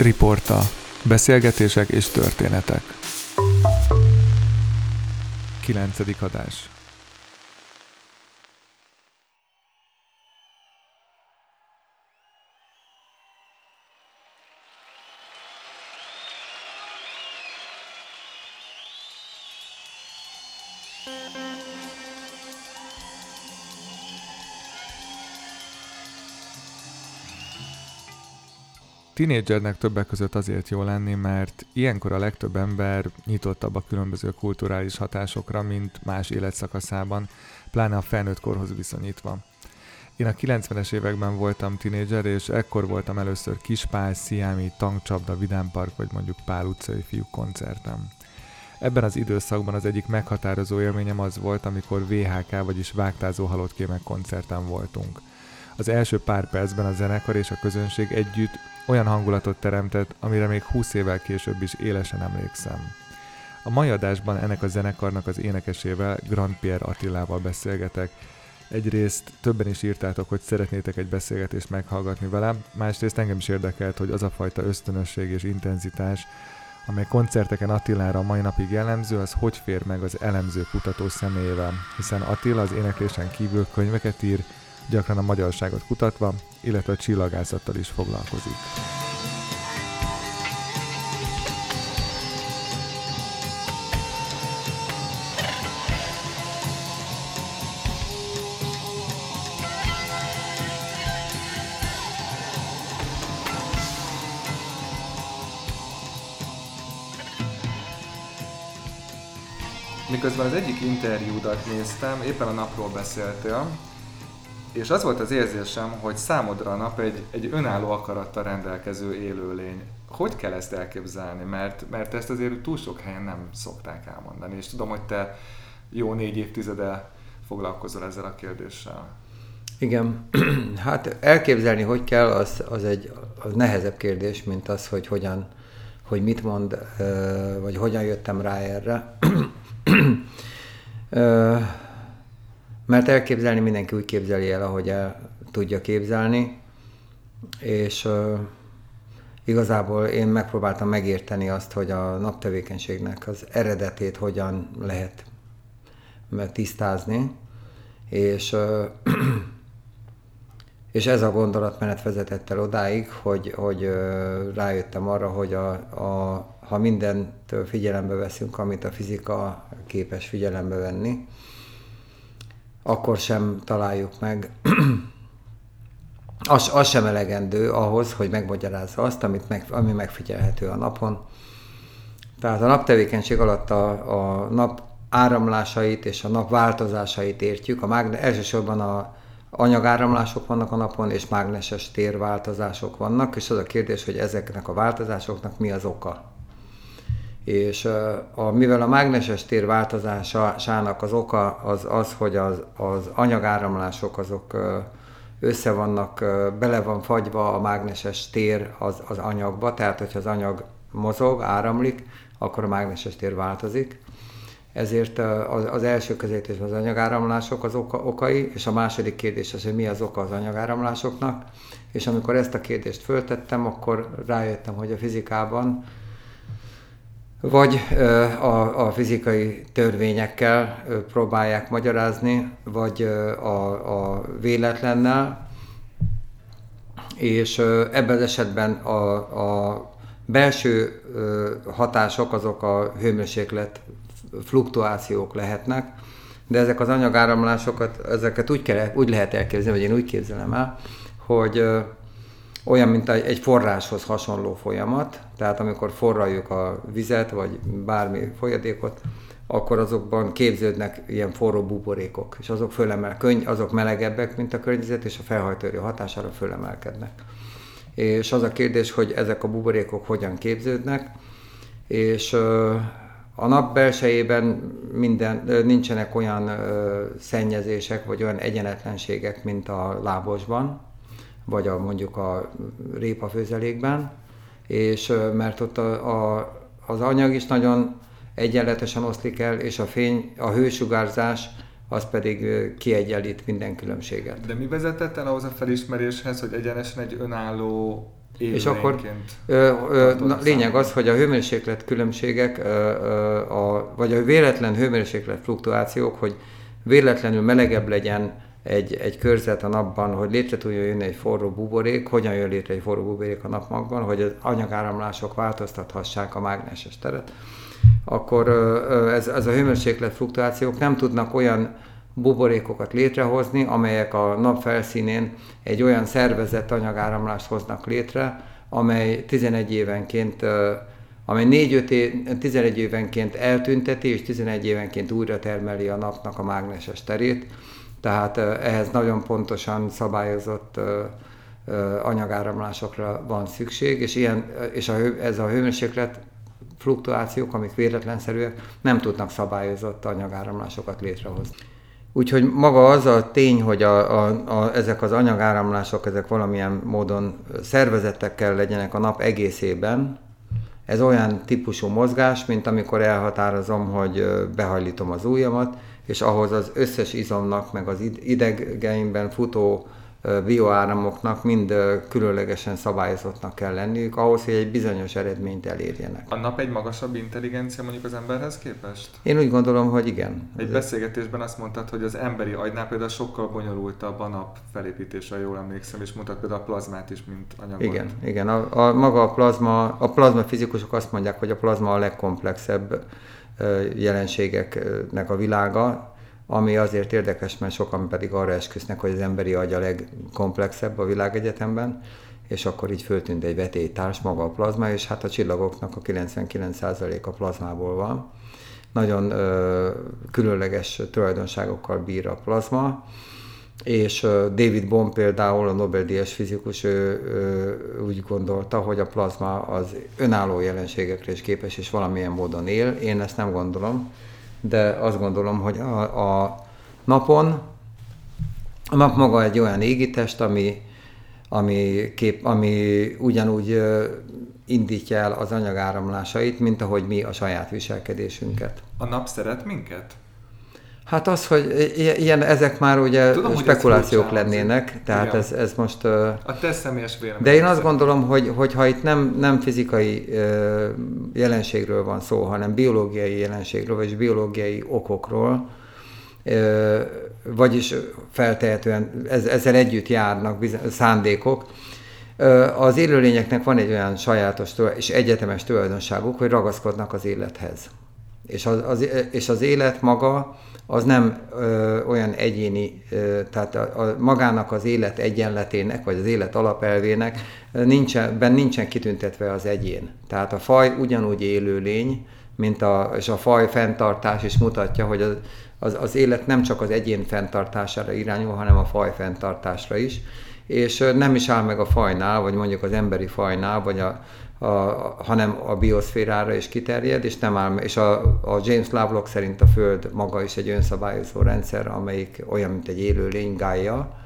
Riporta. Beszélgetések és történetek. 9. adás. Tínédzsernek többek között azért jó lenni, mert ilyenkor a legtöbb ember nyitottabb a különböző kulturális hatásokra, mint más életszakaszában, pláne a felnőtt korhoz viszonyítva. Én a 90-es években voltam tinédzser, és ekkor voltam először Kispál, Sziámi, Tankcsapda, Vidámpark vagy mondjuk Pál utcai fiúk koncertem. Ebben az időszakban az egyik meghatározó élményem az volt, amikor VHK, vagyis Vágtázó Halott Kémek koncerten voltunk. Az első pár percben a zenekar és a közönség együtt olyan hangulatot teremtett, amire még 20 évvel később is élesen emlékszem. A mai adásban ennek a zenekarnak az énekesével, Grand Pierre Attilával beszélgetek. Egyrészt többen is írtátok, hogy szeretnétek egy beszélgetést meghallgatni velem, másrészt engem is érdekelt, hogy az a fajta ösztönösség és intenzitás, amely koncerteken Attilára mai napig jellemző, az hogy fér meg az elemző kutató személyével, hiszen Attila az éneklésen kívül könyveket ír, gyakran a magyarságot kutatva, illetve a csillagászattal is foglalkozik. Miközben az egyik interjúdat néztem, éppen a napról beszéltél, és az volt az érzésem, hogy számodra a nap egy, egy önálló akarattal rendelkező élőlény. Hogy kell ezt elképzelni? Mert, mert ezt azért túl sok helyen nem szokták elmondani, és tudom, hogy te jó négy évtizede foglalkozol ezzel a kérdéssel. Igen, hát elképzelni, hogy kell, az, az egy az nehezebb kérdés, mint az, hogy hogyan, hogy mit mond, vagy hogyan jöttem rá erre. Mert elképzelni mindenki úgy képzeli el, ahogy el tudja képzelni, és uh, igazából én megpróbáltam megérteni azt, hogy a naptevékenységnek az eredetét hogyan lehet tisztázni, és, uh, és ez a gondolatmenet vezetett el odáig, hogy, hogy uh, rájöttem arra, hogy a, a, ha mindent figyelembe veszünk, amit a fizika képes figyelembe venni, akkor sem találjuk meg. az, az sem elegendő ahhoz, hogy megmagyarázza azt, amit meg, ami megfigyelhető a napon. Tehát a naptevékenység alatt a, a nap áramlásait és a nap változásait értjük. A mágne, elsősorban a anyagáramlások vannak a napon, és mágneses térváltozások vannak, és az a kérdés, hogy ezeknek a változásoknak mi az oka és a, mivel a mágneses tér változásának az oka az az, hogy az, az anyagáramlások azok össze vannak, bele van fagyva a mágneses tér az, az anyagba, tehát hogyha az anyag mozog, áramlik, akkor a mágneses tér változik. Ezért az, az első közétésben az anyagáramlások az oka, okai, és a második kérdés az, hogy mi az oka az anyagáramlásoknak. És amikor ezt a kérdést föltettem, akkor rájöttem, hogy a fizikában vagy a, a fizikai törvényekkel próbálják magyarázni, vagy a, a véletlennel, és ebben az esetben a, a belső hatások azok a hőmérséklet fluktuációk lehetnek, de ezek az anyagáramlásokat, ezeket úgy, kell, úgy lehet elképzelni, vagy én úgy képzelem el, hogy olyan, mint egy forráshoz hasonló folyamat, tehát amikor forraljuk a vizet, vagy bármi folyadékot, akkor azokban képződnek ilyen forró buborékok, és azok fölemel, könny, azok melegebbek, mint a környezet, és a felhajtóerő hatására fölemelkednek. És az a kérdés, hogy ezek a buborékok hogyan képződnek, és a nap belsejében minden, nincsenek olyan szennyezések, vagy olyan egyenetlenségek, mint a lábosban, vagy a, mondjuk a répa főzelékben, és mert ott a, a, az anyag is nagyon egyenletesen oszlik el, és a fény, a hősugárzás az pedig kiegyenlít minden különbséget. De mi vezetett el ahhoz a felismeréshez, hogy egyenesen egy önálló és akkor ö, ö, na, lényeg az, hogy a hőmérséklet különbségek, ö, ö, a, vagy a véletlen hőmérséklet fluktuációk, hogy véletlenül melegebb legyen egy, egy körzet a napban, hogy létre tudjon jönni egy forró buborék, hogyan jön létre egy forró buborék a napmagban, hogy az anyagáramlások változtathassák a mágneses teret, akkor ez, ez a hőmérséklet fluktuációk nem tudnak olyan buborékokat létrehozni, amelyek a nap felszínén egy olyan szervezett anyagáramlást hoznak létre, amely 11 évenként amely 4-5 év, 11 évenként eltünteti, és 11 évenként újra termeli a napnak a mágneses terét. Tehát ehhez nagyon pontosan szabályozott anyagáramlásokra van szükség, és, ilyen, és a, ez a hőmérséklet fluktuációk, amik véletlenszerűek, nem tudnak szabályozott anyagáramlásokat létrehozni. Úgyhogy maga az a tény, hogy a, a, a, ezek az anyagáramlások, ezek valamilyen módon szervezetekkel legyenek a nap egészében, ez olyan típusú mozgás, mint amikor elhatározom, hogy behajlítom az ujjamat, és ahhoz az összes izomnak, meg az idegeimben futó bioáramoknak mind különlegesen szabályozottnak kell lenniük ahhoz, hogy egy bizonyos eredményt elérjenek. A nap egy magasabb intelligencia mondjuk az emberhez képest? Én úgy gondolom, hogy igen. Egy beszélgetésben azt mondtad, hogy az emberi agynál például sokkal bonyolultabb a nap felépítése, jól emlékszem, és mondtad például a plazmát is, mint anyagot. Igen, igen. A, a, maga a plazma, a plazma fizikusok azt mondják, hogy a plazma a legkomplexebb jelenségeknek a világa, ami azért érdekes, mert sokan pedig arra esküsznek, hogy az emberi agy a legkomplexebb a világegyetemben, és akkor így föltűnt egy vetélytárs, maga a plazma, és hát a csillagoknak a 99% a plazmából van. Nagyon ö, különleges tulajdonságokkal bír a plazma, és David Bohm például, a Nobel-díjas fizikus, ő, ő úgy gondolta, hogy a plazma az önálló jelenségekre is képes, és valamilyen módon él. Én ezt nem gondolom de azt gondolom, hogy a, a napon a nap maga egy olyan égitest, ami, ami, kép, ami ugyanúgy indítja el az anyagáramlásait, mint ahogy mi a saját viselkedésünket. A nap szeret minket? Hát az, hogy ilyen, ezek már ugye Tudom, spekulációk lennének, tehát ez, ez most... A te személyes vélemény. De én azt gondolom, hogy, hogy ha itt nem, nem fizikai jelenségről van szó, hanem biológiai jelenségről, vagy biológiai okokról, vagyis feltehetően ez, ezzel együtt járnak bizony, szándékok, az élőlényeknek van egy olyan sajátos és egyetemes tulajdonságuk, hogy ragaszkodnak az élethez. És az, az, és az élet maga az nem ö, olyan egyéni, ö, tehát a, a, magának az élet egyenletének, vagy az élet alapelvének nincsen, ben nincsen kitüntetve az egyén. Tehát a faj ugyanúgy élő lény, mint a, és a faj fenntartás is mutatja, hogy az, az, az élet nem csak az egyén fenntartására irányul, hanem a faj fenntartásra is, és nem is áll meg a fajnál, vagy mondjuk az emberi fajnál, vagy a, a, hanem a bioszférára is kiterjed, és, nem áll, és a, a James Lovelock szerint a Föld maga is egy önszabályozó rendszer, amelyik olyan, mint egy élő lény, Gaia,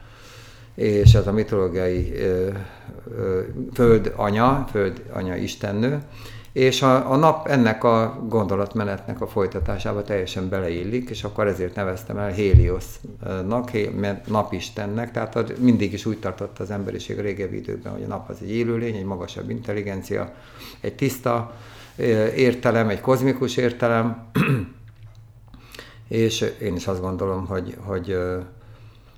és ez a mitológiai ö, ö, Föld anya, Föld anya istennő, és a, a nap ennek a gondolatmenetnek a folytatásába teljesen beleillik, és akkor ezért neveztem el Heliosnak, napistennek, tehát mindig is úgy tartotta az emberiség régebbi időkben, hogy a nap az egy élőlény, egy magasabb intelligencia, egy tiszta értelem, egy kozmikus értelem, és én is azt gondolom, hogy, hogy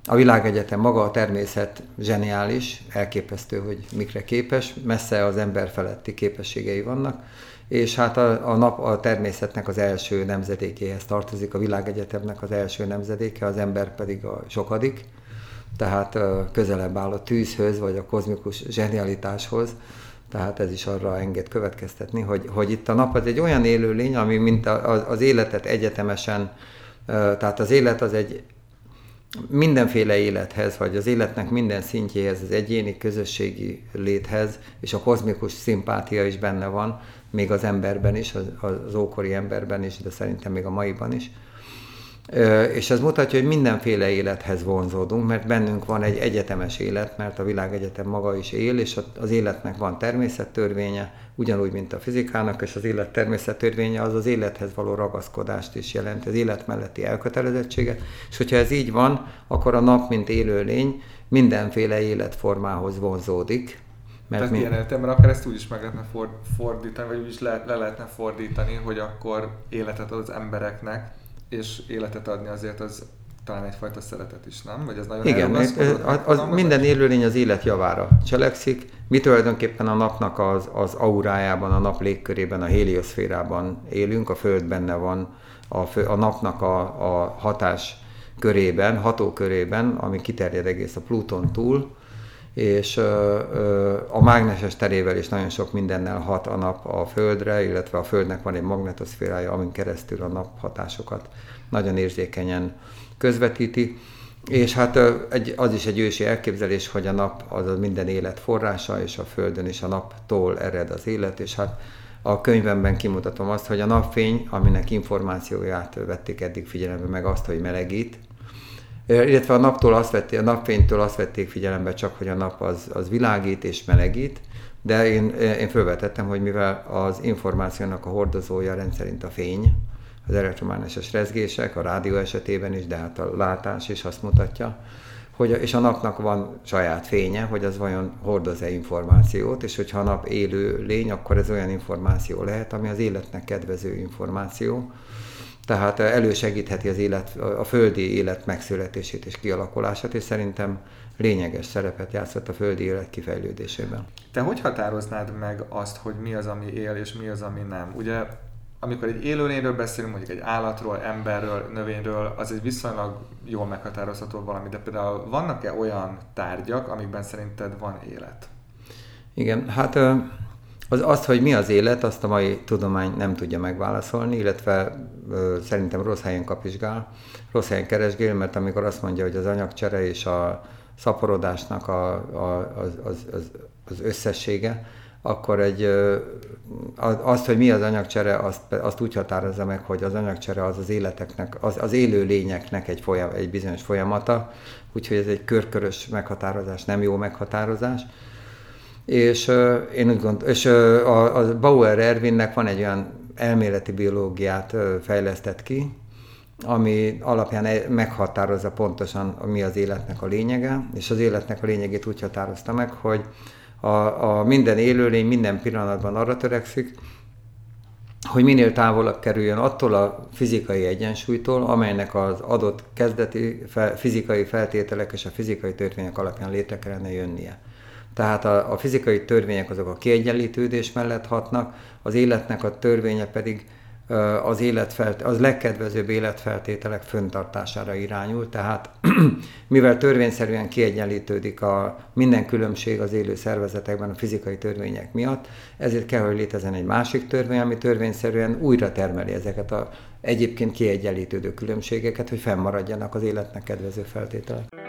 a világegyetem maga a természet zseniális, elképesztő, hogy mikre képes, messze az ember feletti képességei vannak, és hát a, a nap a természetnek az első nemzedékéhez tartozik, a világegyetemnek az első nemzedéke, az ember pedig a sokadik, tehát közelebb áll a tűzhöz, vagy a kozmikus zsenialitáshoz, tehát ez is arra enged következtetni, hogy, hogy itt a nap az egy olyan élőlény, ami mint a, az életet egyetemesen, tehát az élet az egy mindenféle élethez, vagy az életnek minden szintjéhez, az egyéni közösségi léthez, és a kozmikus szimpátia is benne van, még az emberben is, az, az ókori emberben is, de szerintem még a maiban is. És ez mutatja, hogy mindenféle élethez vonzódunk, mert bennünk van egy egyetemes élet, mert a világegyetem maga is él, és az életnek van természettörvénye, ugyanúgy, mint a fizikának, és az élet természettörvénye az az élethez való ragaszkodást is jelent, az élet melletti elkötelezettséget, és hogyha ez így van, akkor a nap, mint élőlény, mindenféle életformához vonzódik, mert Tehát mi... ilyen értelemben akár ezt úgy is meg lehetne fordítani, vagy úgy is le, le lehetne fordítani, hogy akkor életet ad az embereknek, és életet adni azért az talán egyfajta szeretet is, nem? Vagy ez nagyon Igen, az, az, az minden élőlény az élet javára cselekszik. Mi tulajdonképpen a napnak az, az aurájában, a nap légkörében, a helioszférában élünk, a Föld benne van, a, fő, a napnak a, a hatás körében, hatókörében, ami kiterjed egész a Pluton túl, és a mágneses terével is nagyon sok mindennel hat a nap a Földre, illetve a Földnek van egy magnetoszférája, amin keresztül a nap hatásokat nagyon érzékenyen közvetíti. És hát az is egy ősi elképzelés, hogy a nap az a minden élet forrása, és a Földön is a naptól ered az élet, és hát a könyvemben kimutatom azt, hogy a napfény, aminek információját vették eddig figyelembe, meg azt, hogy melegít, illetve a naptól azt vették, a napfénytől azt vették figyelembe csak, hogy a nap az, az világít és melegít, de én, én felvetettem, hogy mivel az információnak a hordozója rendszerint a fény, az elektromágneses rezgések, a rádió esetében is, de hát a látás is azt mutatja, hogy, és a napnak van saját fénye, hogy az vajon hordoz-e információt, és hogyha a nap élő lény, akkor ez olyan információ lehet, ami az életnek kedvező információ, tehát elősegítheti az élet, a földi élet megszületését és kialakulását, és szerintem lényeges szerepet játszott a földi élet kifejlődésében. Te hogy határoznád meg azt, hogy mi az, ami él, és mi az, ami nem? Ugye amikor egy élőlényről beszélünk, mondjuk egy állatról, emberről, növényről, az egy viszonylag jól meghatározható valami, de például vannak-e olyan tárgyak, amikben szerinted van élet? Igen, hát az, azt, hogy mi az élet, azt a mai tudomány nem tudja megválaszolni, illetve ö, szerintem rossz helyen kapizsgál, rossz helyen keresgél, mert amikor azt mondja, hogy az anyagcsere és a szaporodásnak a, a, az, az, az, az összessége, akkor egy, azt, hogy mi az anyagcsere, azt, azt úgy határozza meg, hogy az anyagcsere az az életeknek, az, az élő lényeknek egy, folyam, egy bizonyos folyamata, úgyhogy ez egy körkörös meghatározás, nem jó meghatározás. És én úgy gondolom, és a, a Bauer Ervinnek van egy olyan elméleti biológiát fejlesztett ki, ami alapján e, meghatározza pontosan, mi az életnek a lényege, és az életnek a lényegét úgy határozta meg, hogy a, a minden élőlény minden pillanatban arra törekszik, hogy minél távolabb kerüljön attól a fizikai egyensúlytól, amelynek az adott kezdeti fe, fizikai feltételek és a fizikai törvények alapján létre kellene jönnie. Tehát a, a fizikai törvények azok a kiegyenlítődés mellett hatnak, az életnek a törvénye pedig az, életfelt, az legkedvezőbb életfeltételek föntartására irányul, tehát mivel törvényszerűen kiegyenlítődik a minden különbség az élő szervezetekben a fizikai törvények miatt, ezért kell, hogy létezzen egy másik törvény, ami törvényszerűen újra termeli ezeket a egyébként kiegyenlítődő különbségeket, hogy fennmaradjanak az életnek kedvező feltételek.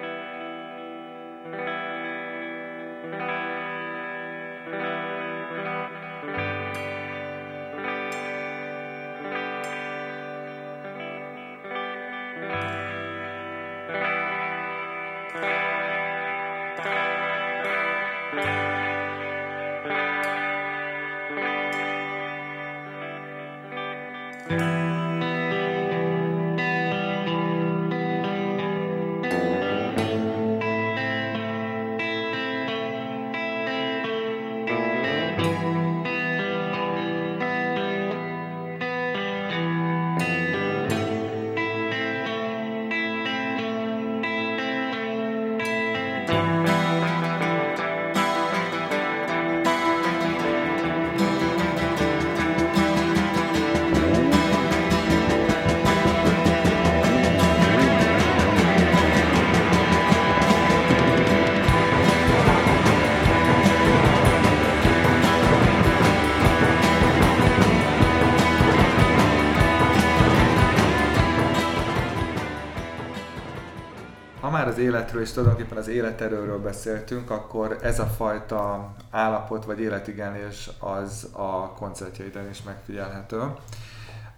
Életről és tulajdonképpen az életerőről beszéltünk, akkor ez a fajta állapot vagy életigenlés az a koncertjeiden is megfigyelhető.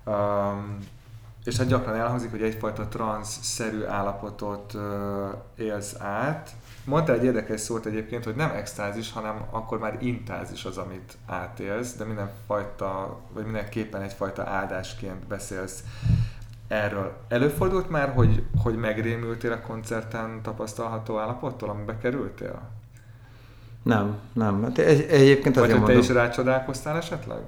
Um, és hát gyakran elhangzik, hogy egyfajta transz-szerű állapotot uh, élsz át. Mondta egy érdekes szót egyébként, hogy nem extázis, hanem akkor már intázis az, amit átélsz, de mindenfajta, vagy mindenképpen egyfajta áldásként beszélsz erről. Előfordult már, hogy, hogy megrémültél a koncerten tapasztalható állapottól, amibe kerültél? Nem, nem. Hát egyébként azért Vagy hogy te is rácsodálkoztál esetleg?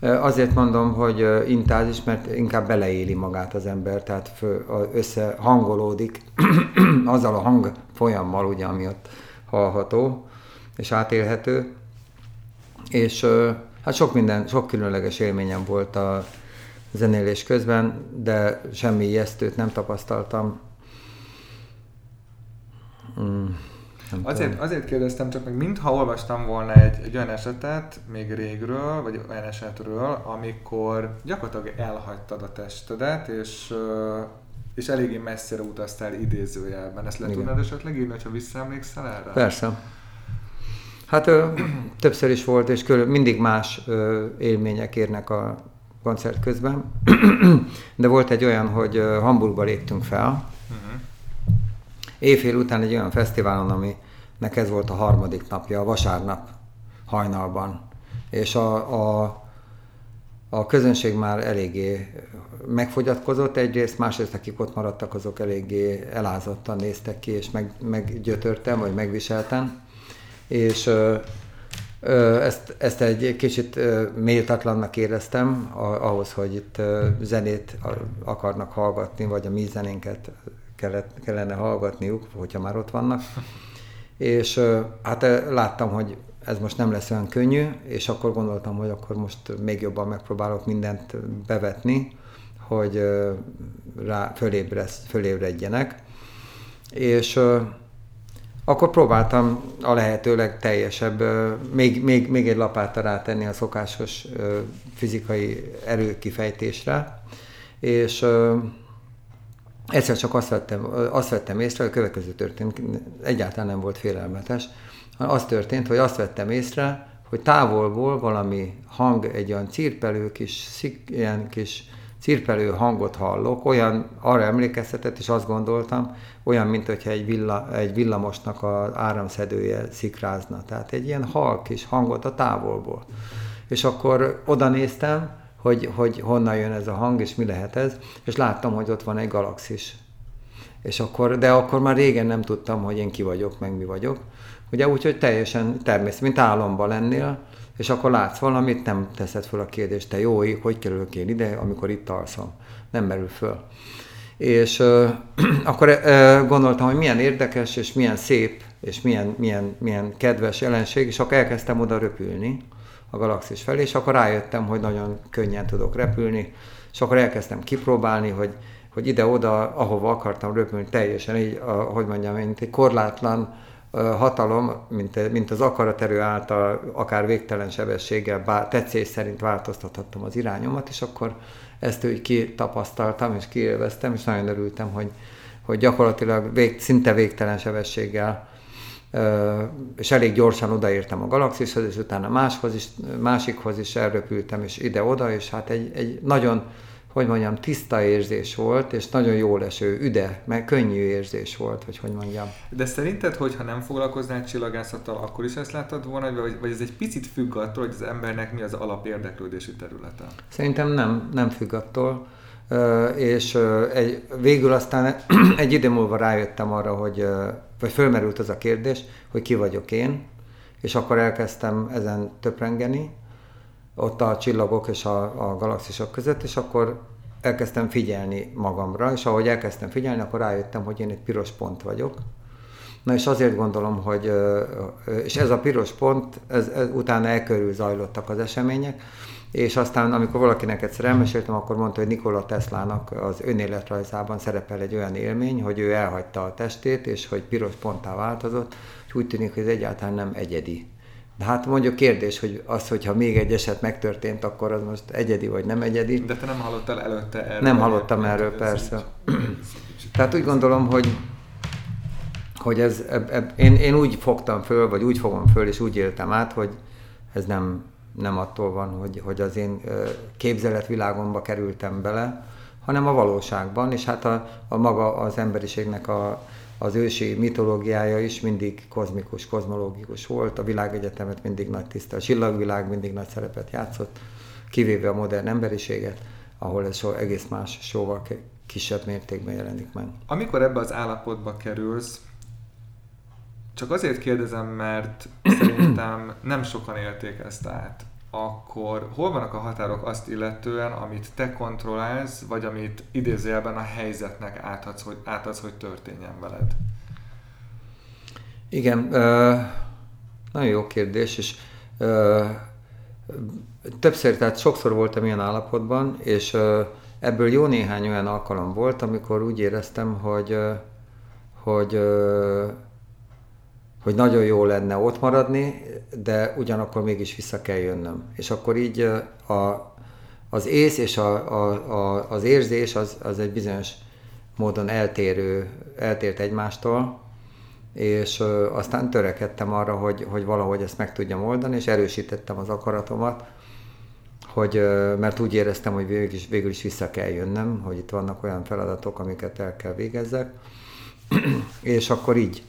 Azért mondom, hogy intázis, mert inkább beleéli magát az ember, tehát fő, összehangolódik azzal a hang folyammal, ugye, ami ott hallható és átélhető. És hát sok minden, sok különleges élményem volt a zenélés közben, de semmi ijesztőt nem tapasztaltam. Mm. Nem azért, azért kérdeztem csak meg, mintha olvastam volna egy, egy olyan esetet, még régről, vagy olyan esetről, amikor gyakorlatilag elhagytad a testedet, és, és eléggé messzire utaztál idézőjelben. Ezt le tudnád esetleg írni, ha visszaemlékszel erre? Persze. Hát ö, többször is volt, és körül, mindig más ö, élmények érnek a koncert közben. De volt egy olyan, hogy Hamburgba léptünk fel, éjfél után egy olyan fesztiválon, aminek ez volt a harmadik napja, a vasárnap hajnalban. És a, a, a közönség már eléggé megfogyatkozott egyrészt, másrészt akik ott maradtak, azok eléggé elázottan néztek ki, és meg, meggyötörtem, vagy megviseltem. És ezt, ezt egy kicsit méltatlannak éreztem ahhoz, hogy itt zenét akarnak hallgatni, vagy a mi zenénket kellene hallgatniuk, hogyha már ott vannak. És hát láttam, hogy ez most nem lesz olyan könnyű, és akkor gondoltam, hogy akkor most még jobban megpróbálok mindent bevetni, hogy rá fölébredjenek. És akkor próbáltam a lehetőleg teljesebb, még, még, még egy lapáttal rátenni a szokásos fizikai erőkifejtésre, és Egyszer csak azt vettem, azt vettem észre, hogy a következő történt, egyáltalán nem volt félelmetes, hanem az történt, hogy azt vettem észre, hogy távolból valami hang, egy olyan cirpelő kis, szik, ilyen kis cirpelő hangot hallok, olyan arra emlékeztetett, és azt gondoltam, olyan, mint hogyha egy, villa, egy villamosnak az áramszedője szikrázna. Tehát egy ilyen halk kis hangot a távolból. És akkor oda néztem, hogy, hogy honnan jön ez a hang, és mi lehet ez, és láttam, hogy ott van egy galaxis. És akkor, de akkor már régen nem tudtam, hogy én ki vagyok, meg mi vagyok. Ugye úgy, hogy teljesen természet, mint álomban lennél, és akkor látsz valamit, nem teszed föl a kérdést, te jó ég, hogy kerülök én ide, amikor itt alszom. Nem merül föl. És euh, akkor euh, gondoltam, hogy milyen érdekes, és milyen szép, és milyen, milyen, milyen kedves jelenség, és akkor elkezdtem oda röpülni a galaxis felé, és akkor rájöttem, hogy nagyon könnyen tudok repülni, és akkor elkezdtem kipróbálni, hogy, hogy ide-oda, ahova akartam röpülni, teljesen így, a, hogy mondjam, mint egy korlátlan hatalom, mint, mint az akaraterő által, akár végtelen sebességgel, bár tetszés szerint változtathattam az irányomat, és akkor ezt úgy kitapasztaltam, és kiélveztem, és nagyon örültem, hogy, hogy gyakorlatilag vég, szinte végtelen sebességgel és elég gyorsan odaértem a galaxishoz, és utána máshoz is, másikhoz is elröpültem, és ide-oda, és hát egy, egy nagyon, hogy mondjam, tiszta érzés volt, és nagyon jó leső, üde, meg könnyű érzés volt, hogy hogy mondjam. De szerinted, hogyha nem foglalkoznál csillagászattal, akkor is ezt láttad volna, vagy, vagy ez egy picit függ attól, hogy az embernek mi az alapérdeklődési területe? Szerintem nem, nem függ attól és egy, végül aztán egy idő múlva rájöttem arra, hogy, vagy fölmerült az a kérdés, hogy ki vagyok én, és akkor elkezdtem ezen töprengeni, ott a csillagok és a, a galaxisok között, és akkor elkezdtem figyelni magamra, és ahogy elkezdtem figyelni, akkor rájöttem, hogy én egy piros pont vagyok. Na és azért gondolom, hogy, és ez a piros pont, ez, ez utána elkörül zajlottak az események, és aztán, amikor valakinek egyszer elmeséltem, akkor mondta, hogy Nikola Teslának az önéletrajzában szerepel egy olyan élmény, hogy ő elhagyta a testét, és hogy piros ponttá változott, és úgy tűnik, hogy ez egyáltalán nem egyedi. De hát mondjuk kérdés, hogy az, hogyha még egy eset megtörtént, akkor az most egyedi vagy nem egyedi. De te nem hallottál előtte erről? Nem hallottam erről, persze. Tehát úgy gondolom, hogy hogy ez, eb, eb, én, én úgy fogtam föl, vagy úgy fogom föl, és úgy éltem át, hogy ez nem, nem attól van, hogy, hogy az én képzeletvilágomba kerültem bele, hanem a valóságban, és hát a, a maga az emberiségnek a, az ősi mitológiája is mindig kozmikus, kozmológikus volt, a világegyetemet mindig nagy tiszta, a csillagvilág mindig nagy szerepet játszott, kivéve a modern emberiséget, ahol ez so, egész más, sokkal kisebb mértékben jelenik meg. Amikor ebbe az állapotba kerülsz, csak azért kérdezem, mert szerintem nem sokan élték ezt át. Akkor hol vannak a határok azt illetően, amit te kontrollálsz, vagy amit idézőjelben a helyzetnek átadsz, hogy, átadsz, hogy történjen veled? Igen, ö, nagyon jó kérdés, és többször, tehát sokszor voltam ilyen állapotban, és ebből jó néhány olyan alkalom volt, amikor úgy éreztem, hogy, hogy hogy nagyon jó lenne ott maradni, de ugyanakkor mégis vissza kell jönnöm. És akkor így a, az ész és a, a, a, az érzés az, az egy bizonyos módon eltérő, eltért egymástól, és ö, aztán törekedtem arra, hogy, hogy valahogy ezt meg tudjam oldani, és erősítettem az akaratomat, hogy, mert úgy éreztem, hogy végül is, végül is vissza kell jönnöm, hogy itt vannak olyan feladatok, amiket el kell végezzek, és akkor így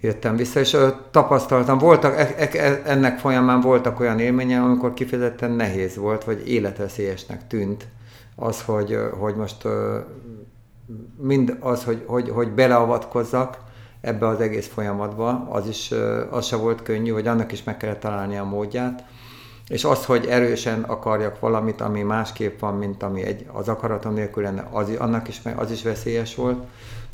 jöttem vissza, és tapasztaltam, voltak, e, e, e, ennek folyamán voltak olyan élmények, amikor kifejezetten nehéz volt, vagy életveszélyesnek tűnt az, hogy, hogy most mind az, hogy, hogy, hogy beleavatkozzak ebbe az egész folyamatba, az is, az se volt könnyű, hogy annak is meg kellett találni a módját, és az, hogy erősen akarjak valamit, ami másképp van, mint ami egy, az akaratom nélkül lenne, az, annak is, az is veszélyes volt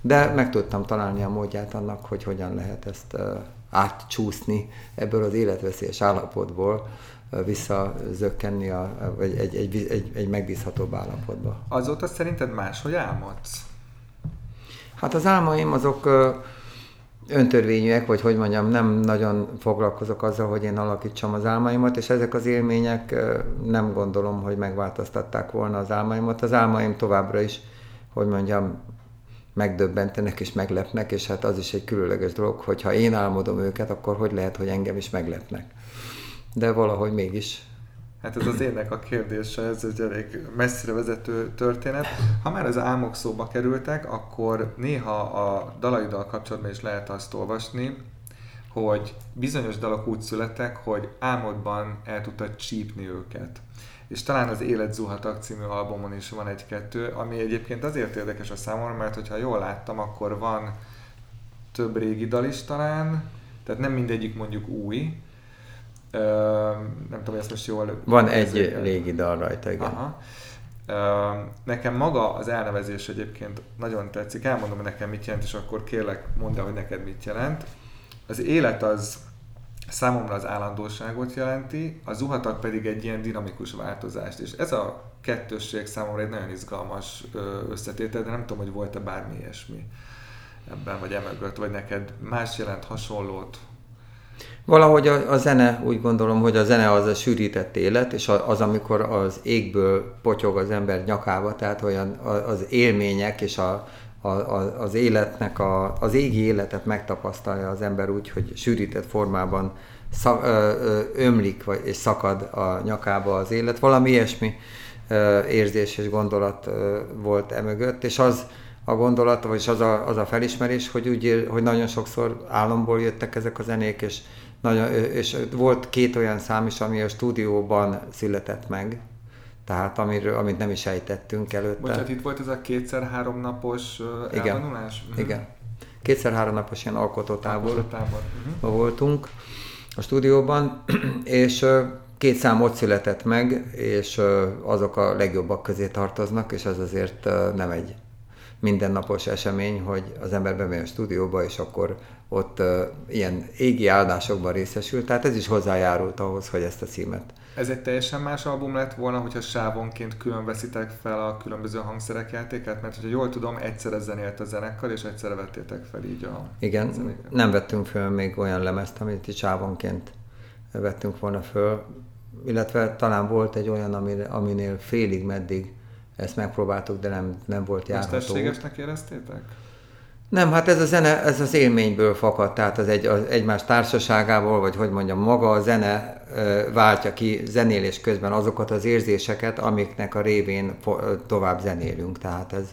de meg tudtam találni a módját annak, hogy hogyan lehet ezt átcsúszni ebből az életveszélyes állapotból, visszazökkenni a, vagy egy, egy, egy, egy megbízhatóbb állapotba. Azóta szerinted máshogy álmodsz? Hát az álmaim azok öntörvényűek, vagy hogy mondjam, nem nagyon foglalkozok azzal, hogy én alakítsam az álmaimat, és ezek az élmények nem gondolom, hogy megváltoztatták volna az álmaimat. Az álmaim továbbra is, hogy mondjam, megdöbbentenek és meglepnek, és hát az is egy különleges dolog, hogy ha én álmodom őket, akkor hogy lehet, hogy engem is meglepnek. De valahogy mégis. Hát ez az énnek a kérdése, ez egy elég messzire vezető történet. Ha már az álmok szóba kerültek, akkor néha a dalaiddal kapcsolatban is lehet azt olvasni, hogy bizonyos dalok úgy születtek, hogy álmodban el tudtad csípni őket és talán az Élet Zuhatak című albumon is van egy-kettő, ami egyébként azért érdekes a számomra, mert hogyha jól láttam, akkor van több régi dal is talán, tehát nem mindegyik mondjuk új, Uh, nem tudom, hogy ezt most jól... Van egy régi dal rajta, igen. Aha. Nekem maga az elnevezés egyébként nagyon tetszik. Elmondom, hogy nekem mit jelent, és akkor kérlek, mondd el, hogy neked mit jelent. Az élet az számomra az állandóságot jelenti, a zuhatag pedig egy ilyen dinamikus változást. És ez a kettősség számomra egy nagyon izgalmas összetétel, de nem tudom, hogy volt-e bármi ilyesmi ebben, vagy emögött, vagy neked más jelent hasonlót? Valahogy a, a zene, úgy gondolom, hogy a zene az a sűrített élet, és az, amikor az égből potyog az ember nyakába, tehát olyan az élmények és a, a, a, az életnek, a, az égi életet megtapasztalja az ember úgy, hogy sűrített formában szak, ö, ö, ömlik vagy, és szakad a nyakába az élet. Valami ilyesmi ö, érzés és gondolat ö, volt emögött, és az a gondolat, vagy az a, az a felismerés, hogy, úgy, hogy nagyon sokszor álomból jöttek ezek a zenék, és, nagyon, és volt két olyan szám is, ami a stúdióban született meg, tehát amiről, amit nem is ejtettünk előtte. Bocsánat, itt volt ez a kétszer-három napos Igen. elvonulás? Uh-huh. Igen. Kétszer-három napos ilyen alkotótábor alkotótábor. Uh-huh. voltunk a stúdióban, és két szám ott született meg, és azok a legjobbak közé tartoznak, és ez azért nem egy mindennapos esemény, hogy az ember bemegy a stúdióba, és akkor ott ilyen égi áldásokban részesül, tehát ez is hozzájárult ahhoz, hogy ezt a címet ez egy teljesen más album lett volna, hogyha sávonként külön veszitek fel a különböző hangszerek játékát, mert hogyha jól tudom, egyszerre zenélt a zenekar, és egyszerre vettétek fel így a Igen, zenéket. nem vettünk föl még olyan lemezt, amit itt sávonként vettünk volna föl, illetve talán volt egy olyan, aminél félig meddig ezt megpróbáltuk, de nem, nem volt járható. Mesterségesnek éreztétek? Nem, hát ez a zene, ez az élményből fakad, tehát az, egy, az egymás társaságából, vagy hogy mondjam, maga a zene váltja ki zenélés közben azokat az érzéseket, amiknek a révén tovább zenélünk. Tehát ez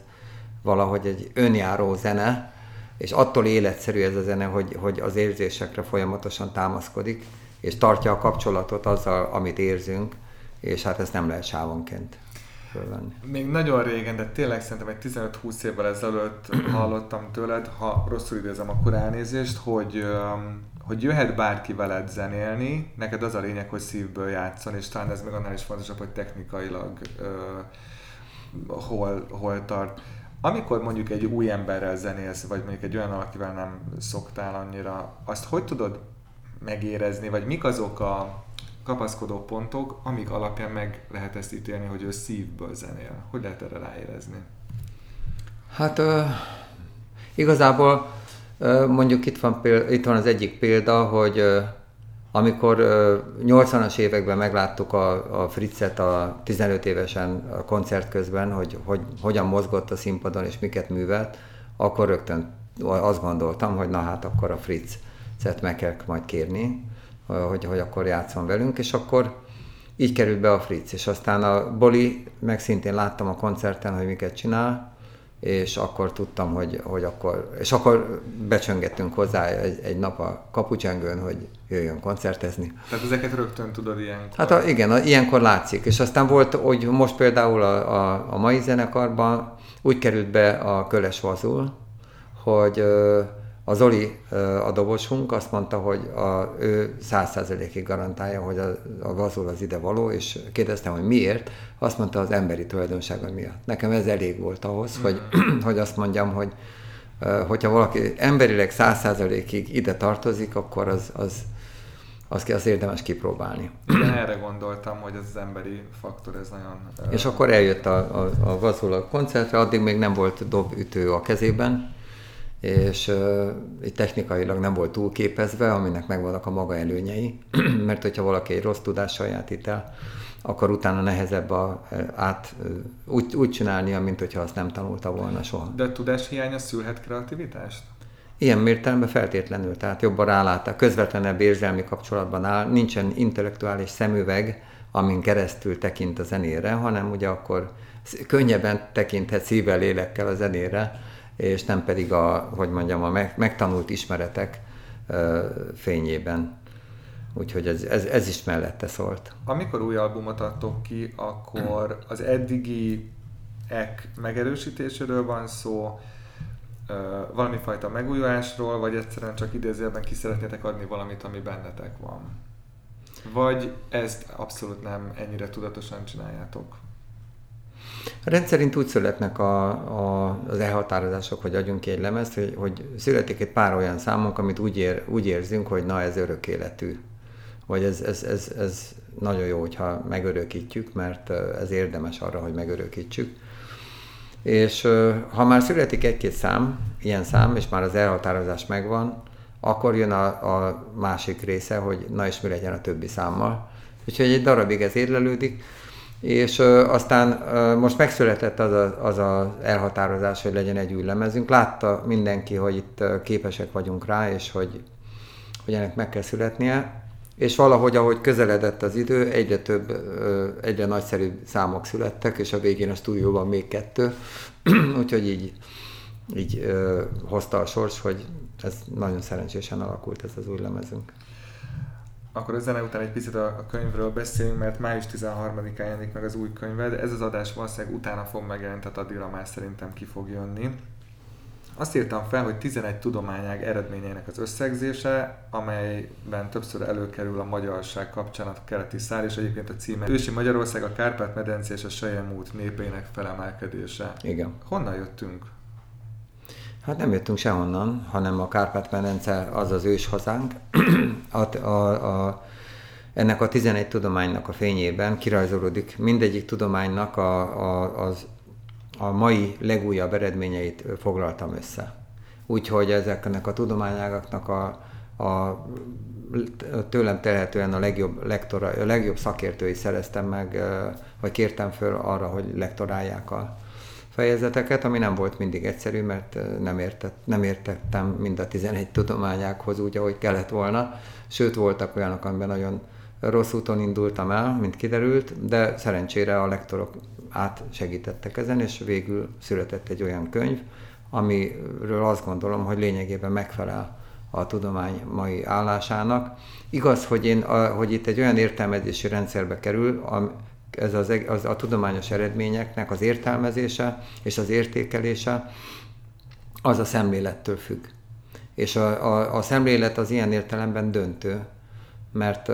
valahogy egy önjáró zene, és attól életszerű ez a zene, hogy, hogy az érzésekre folyamatosan támaszkodik, és tartja a kapcsolatot azzal, amit érzünk, és hát ezt nem lehet sávonként fölvenni. Még nagyon régen, de tényleg szerintem egy 15-20 évvel ezelőtt hallottam tőled, ha rosszul idézem, akkor elnézést, hogy, hogy jöhet bárki veled zenélni, neked az a lényeg, hogy szívből játszon, és talán ez meg annál is fontosabb, hogy technikailag uh, hol, hol tart. Amikor mondjuk egy új emberrel zenélsz, vagy mondjuk egy olyan, akivel nem szoktál annyira, azt hogy tudod megérezni, vagy mik azok a kapaszkodó pontok, amik alapján meg lehet ezt ítélni, hogy ő szívből zenél? Hogy lehet erre ráérezni? Hát uh, igazából uh, mondjuk itt van, példa, itt van az egyik példa, hogy uh, amikor uh, 80-as években megláttuk a, a Fritzet a 15 évesen a koncert közben, hogy, hogy hogyan mozgott a színpadon és miket művelt, akkor rögtön azt gondoltam, hogy na hát akkor a Fritzet meg kell majd kérni, hogy, hogy akkor játszom velünk, és akkor így került be a Fritz, és aztán a Boli, meg szintén láttam a koncerten, hogy miket csinál, és akkor tudtam, hogy, hogy akkor, és akkor becsöngettünk hozzá egy, egy nap a kapucsengőn, hogy jöjjön koncertezni. Tehát ezeket rögtön tudod ilyenkor? Hát a, igen, a, ilyenkor látszik. És aztán volt, hogy most például a, a, a mai zenekarban úgy került be a Köles Vazul, hogy az Zoli, a dobosunk azt mondta, hogy a, ő száz százalékig garantálja, hogy a, a gazol az ide való, és kérdeztem, hogy miért, azt mondta az emberi tulajdonsága miatt. Nekem ez elég volt ahhoz, mm. hogy, hogy azt mondjam, hogy hogyha valaki emberileg száz százalékig ide tartozik, akkor az, az, az, az érdemes kipróbálni. Igen, erre gondoltam, hogy ez az emberi faktor, ez nagyon... És akkor eljött a, a, a gazol a koncertre, addig még nem volt dobütő a kezében, és uh, technikailag nem volt túlképezve, aminek megvannak a maga előnyei, mert hogyha valaki egy rossz tudást sajátít el, akkor utána nehezebb a, át, úgy, úgy csinálnia, mint hogyha azt nem tanulta volna soha. De a hiánya szülhet kreativitást? Ilyen mértelemben feltétlenül, tehát jobban rálát, közvetlenebb érzelmi kapcsolatban áll, nincsen intellektuális szemüveg, amin keresztül tekint a zenére, hanem ugye akkor könnyebben tekinthet szívvel, lélekkel a zenére, és nem pedig a, hogy mondjam, a megtanult ismeretek fényében. Úgyhogy ez, ez, ez is mellette szólt. Amikor új albumot adtok ki, akkor az eddigi ek megerősítéséről van szó, valami fajta megújulásról, vagy egyszerűen csak idézőjelben ki szeretnétek adni valamit, ami bennetek van? Vagy ezt abszolút nem ennyire tudatosan csináljátok? Rendszerint úgy születnek a, a, az elhatározások, hogy adjunk ki egy lemezt, hogy, hogy születik egy pár olyan számunk, amit úgy, ér, úgy érzünk, hogy na ez örök életű. Vagy ez, ez, ez, ez nagyon jó, hogyha megörökítjük, mert ez érdemes arra, hogy megörökítsük. És ha már születik egy-két szám, ilyen szám, és már az elhatározás megvan, akkor jön a, a másik része, hogy na és mi legyen a többi számmal. Úgyhogy egy darabig ez érlelődik, és aztán most megszületett az, a, az az elhatározás, hogy legyen egy új lemezünk. Látta mindenki, hogy itt képesek vagyunk rá, és hogy, hogy ennek meg kell születnie. És valahogy, ahogy közeledett az idő, egyre több, egyre nagyszerűbb számok születtek, és a végén a stúdióban még kettő. Úgyhogy így, így hozta a sors, hogy ez nagyon szerencsésen alakult ez az új lemezünk. Akkor a zene után egy picit a, könyvről beszélünk, mert május 13-án jelenik meg az új könyved. Ez az adás valószínűleg utána fog megjelenni, tehát addigra már szerintem ki fog jönni. Azt írtam fel, hogy 11 tudományág eredményeinek az összegzése, amelyben többször előkerül a magyarság kapcsán a keleti szár, és egyébként a címe Ősi Magyarország, a Kárpát-medence és a Sejemút népének felemelkedése. Igen. Honnan jöttünk? Hát nem jöttünk sehonnan, hanem a Kárpát-medence az az ős hazánk. a, a, a, ennek a 11 tudománynak a fényében kirajzolódik mindegyik tudománynak a, a, az, a mai legújabb eredményeit foglaltam össze. Úgyhogy ezeknek a tudományágaknak a, a tőlem telhetően a legjobb, lektora, a legjobb szakértői szereztem meg, vagy kértem föl arra, hogy lektorálják a, fejezeteket, ami nem volt mindig egyszerű, mert nem, értett, nem értettem mind a 11 tudományákhoz úgy, ahogy kellett volna. Sőt, voltak olyanok, amiben nagyon rossz úton indultam el, mint kiderült, de szerencsére a lektorok átsegítettek ezen, és végül született egy olyan könyv, amiről azt gondolom, hogy lényegében megfelel a tudomány mai állásának. Igaz, hogy, én, hogy itt egy olyan értelmezési rendszerbe kerül, ez az, az, a tudományos eredményeknek az értelmezése és az értékelése, az a szemlélettől függ. És a, a, a szemlélet az ilyen értelemben döntő, mert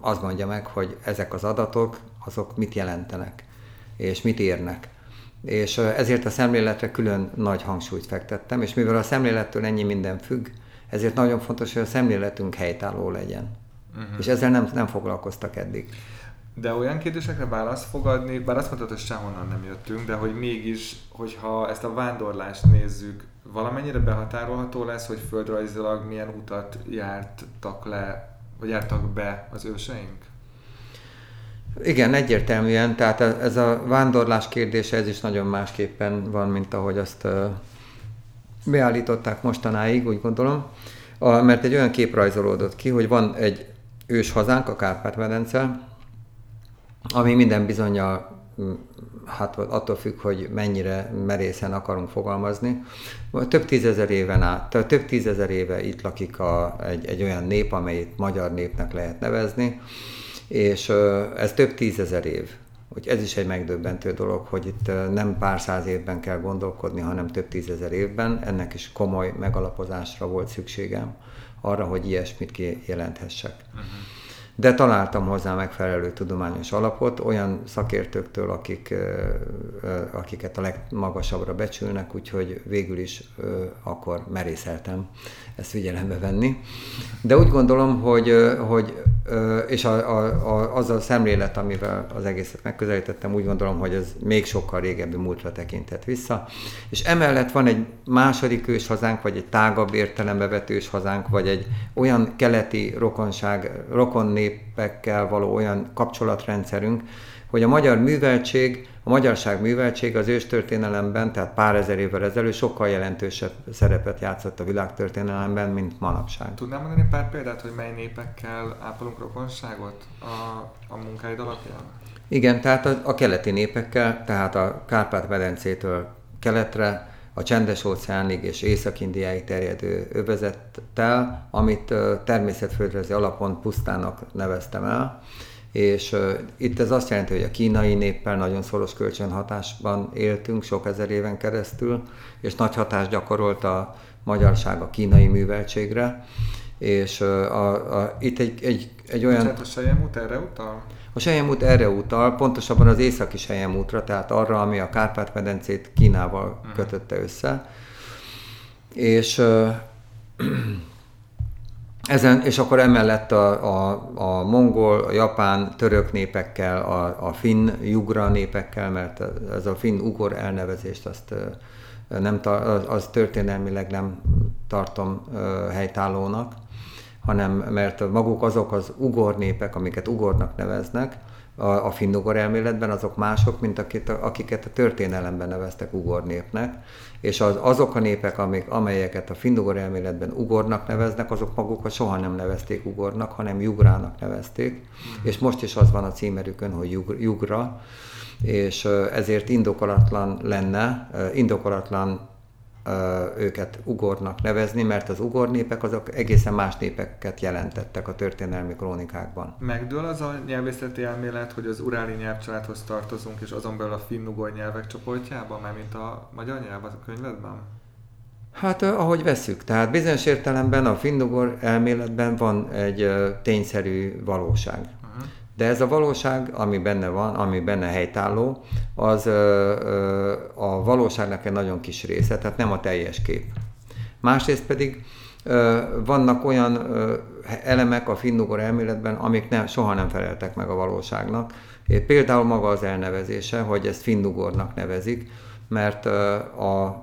azt mondja meg, hogy ezek az adatok, azok mit jelentenek, és mit érnek. És ezért a szemléletre külön nagy hangsúlyt fektettem, és mivel a szemlélettől ennyi minden függ, ezért nagyon fontos, hogy a szemléletünk helytálló legyen. Uh-huh. És ezzel nem, nem foglalkoztak eddig. De olyan kérdésekre választ fogadni, bár azt mondtad, hogy sehonnan nem jöttünk, de hogy mégis, hogyha ezt a vándorlást nézzük, valamennyire behatárolható lesz, hogy földrajzilag milyen utat jártak le, vagy jártak be az őseink? Igen, egyértelműen, tehát ez a vándorlás kérdése, ez is nagyon másképpen van, mint ahogy azt beállították mostanáig, úgy gondolom, mert egy olyan kép rajzolódott ki, hogy van egy ős hazánk, a Kárpát-medence, ami minden bizonyal hát attól függ, hogy mennyire merészen akarunk fogalmazni. Több tízezer éven át, több tízezer éve itt lakik a, egy, egy olyan nép, amelyet magyar népnek lehet nevezni, és ez több tízezer év. Hogy ez is egy megdöbbentő dolog, hogy itt nem pár száz évben kell gondolkodni, hanem több tízezer évben. Ennek is komoly megalapozásra volt szükségem arra, hogy ilyesmit kijelenthessek. Uh-huh de találtam hozzá megfelelő tudományos alapot olyan szakértőktől, akik, akiket a legmagasabbra becsülnek, úgyhogy végül is akkor merészeltem ezt figyelembe venni. De úgy gondolom, hogy, hogy és a, a, a, az a szemlélet, amivel az egészet megközelítettem, úgy gondolom, hogy ez még sokkal régebbi múltra tekintett vissza. És emellett van egy második ős hazánk, vagy egy tágabb értelembe vett ős hazánk, vagy egy olyan keleti rokonság, rokon népekkel való olyan kapcsolatrendszerünk, hogy a magyar műveltség, a magyarság műveltség az őstörténelemben, tehát pár ezer évvel ezelőtt sokkal jelentősebb szerepet játszott a világtörténelemben, mint manapság. Tudnám mondani pár példát, hogy mely népekkel ápolunk rokonságot a, a munkáid alapján? Igen, tehát a, a keleti népekkel, tehát a Kárpát-medencétől keletre, a csendes óceánig és Észak-Indiáig terjedő övezettel, amit természetföldrajzi alapon pusztának neveztem el, és uh, itt ez azt jelenti, hogy a kínai néppel nagyon szoros kölcsönhatásban éltünk sok ezer éven keresztül, és nagy hatást gyakorolt a magyarság a kínai műveltségre, és uh, a, a, itt egy, egy, egy olyan... Tehát a Sejemút erre utal? A Sejemút erre utal, pontosabban az északi Sejemútra, tehát arra, ami a Kárpát-medencét Kínával uh-huh. kötötte össze. És uh, ezen, és akkor emellett a, a, a mongol, a japán, török népekkel, a, a finn, jugra népekkel, mert ez a finn-ugor elnevezést azt nem, az történelmileg nem tartom helytállónak, hanem mert maguk azok az ugor népek, amiket ugornak neveznek, a, a finnugor elméletben azok mások, mint akit, akiket a történelemben neveztek ugor népnek, és az, azok a népek, amik, amelyeket a finnugor elméletben ugornak neveznek, azok magukat soha nem nevezték ugornak, hanem jugrának nevezték, és most is az van a címerükön, hogy jug, jugra, és ezért indokolatlan lenne, indokolatlan őket ugornak nevezni, mert az ugor népek azok egészen más népeket jelentettek a történelmi krónikákban. Megdől az a nyelvészeti elmélet, hogy az uráli nyelvcsaládhoz tartozunk, és azon belül a finn-ugor nyelvek csoportjában, már mint a magyar nyelv a könyvedben? Hát ahogy veszük, tehát bizonyos értelemben a finnugor elméletben van egy tényszerű valóság. De ez a valóság, ami benne van, ami benne helytálló, az a valóságnak egy nagyon kis része, tehát nem a teljes kép. Másrészt pedig vannak olyan elemek a finnugor elméletben, amik nem, soha nem feleltek meg a valóságnak. Például maga az elnevezése, hogy ezt finnugornak nevezik, mert a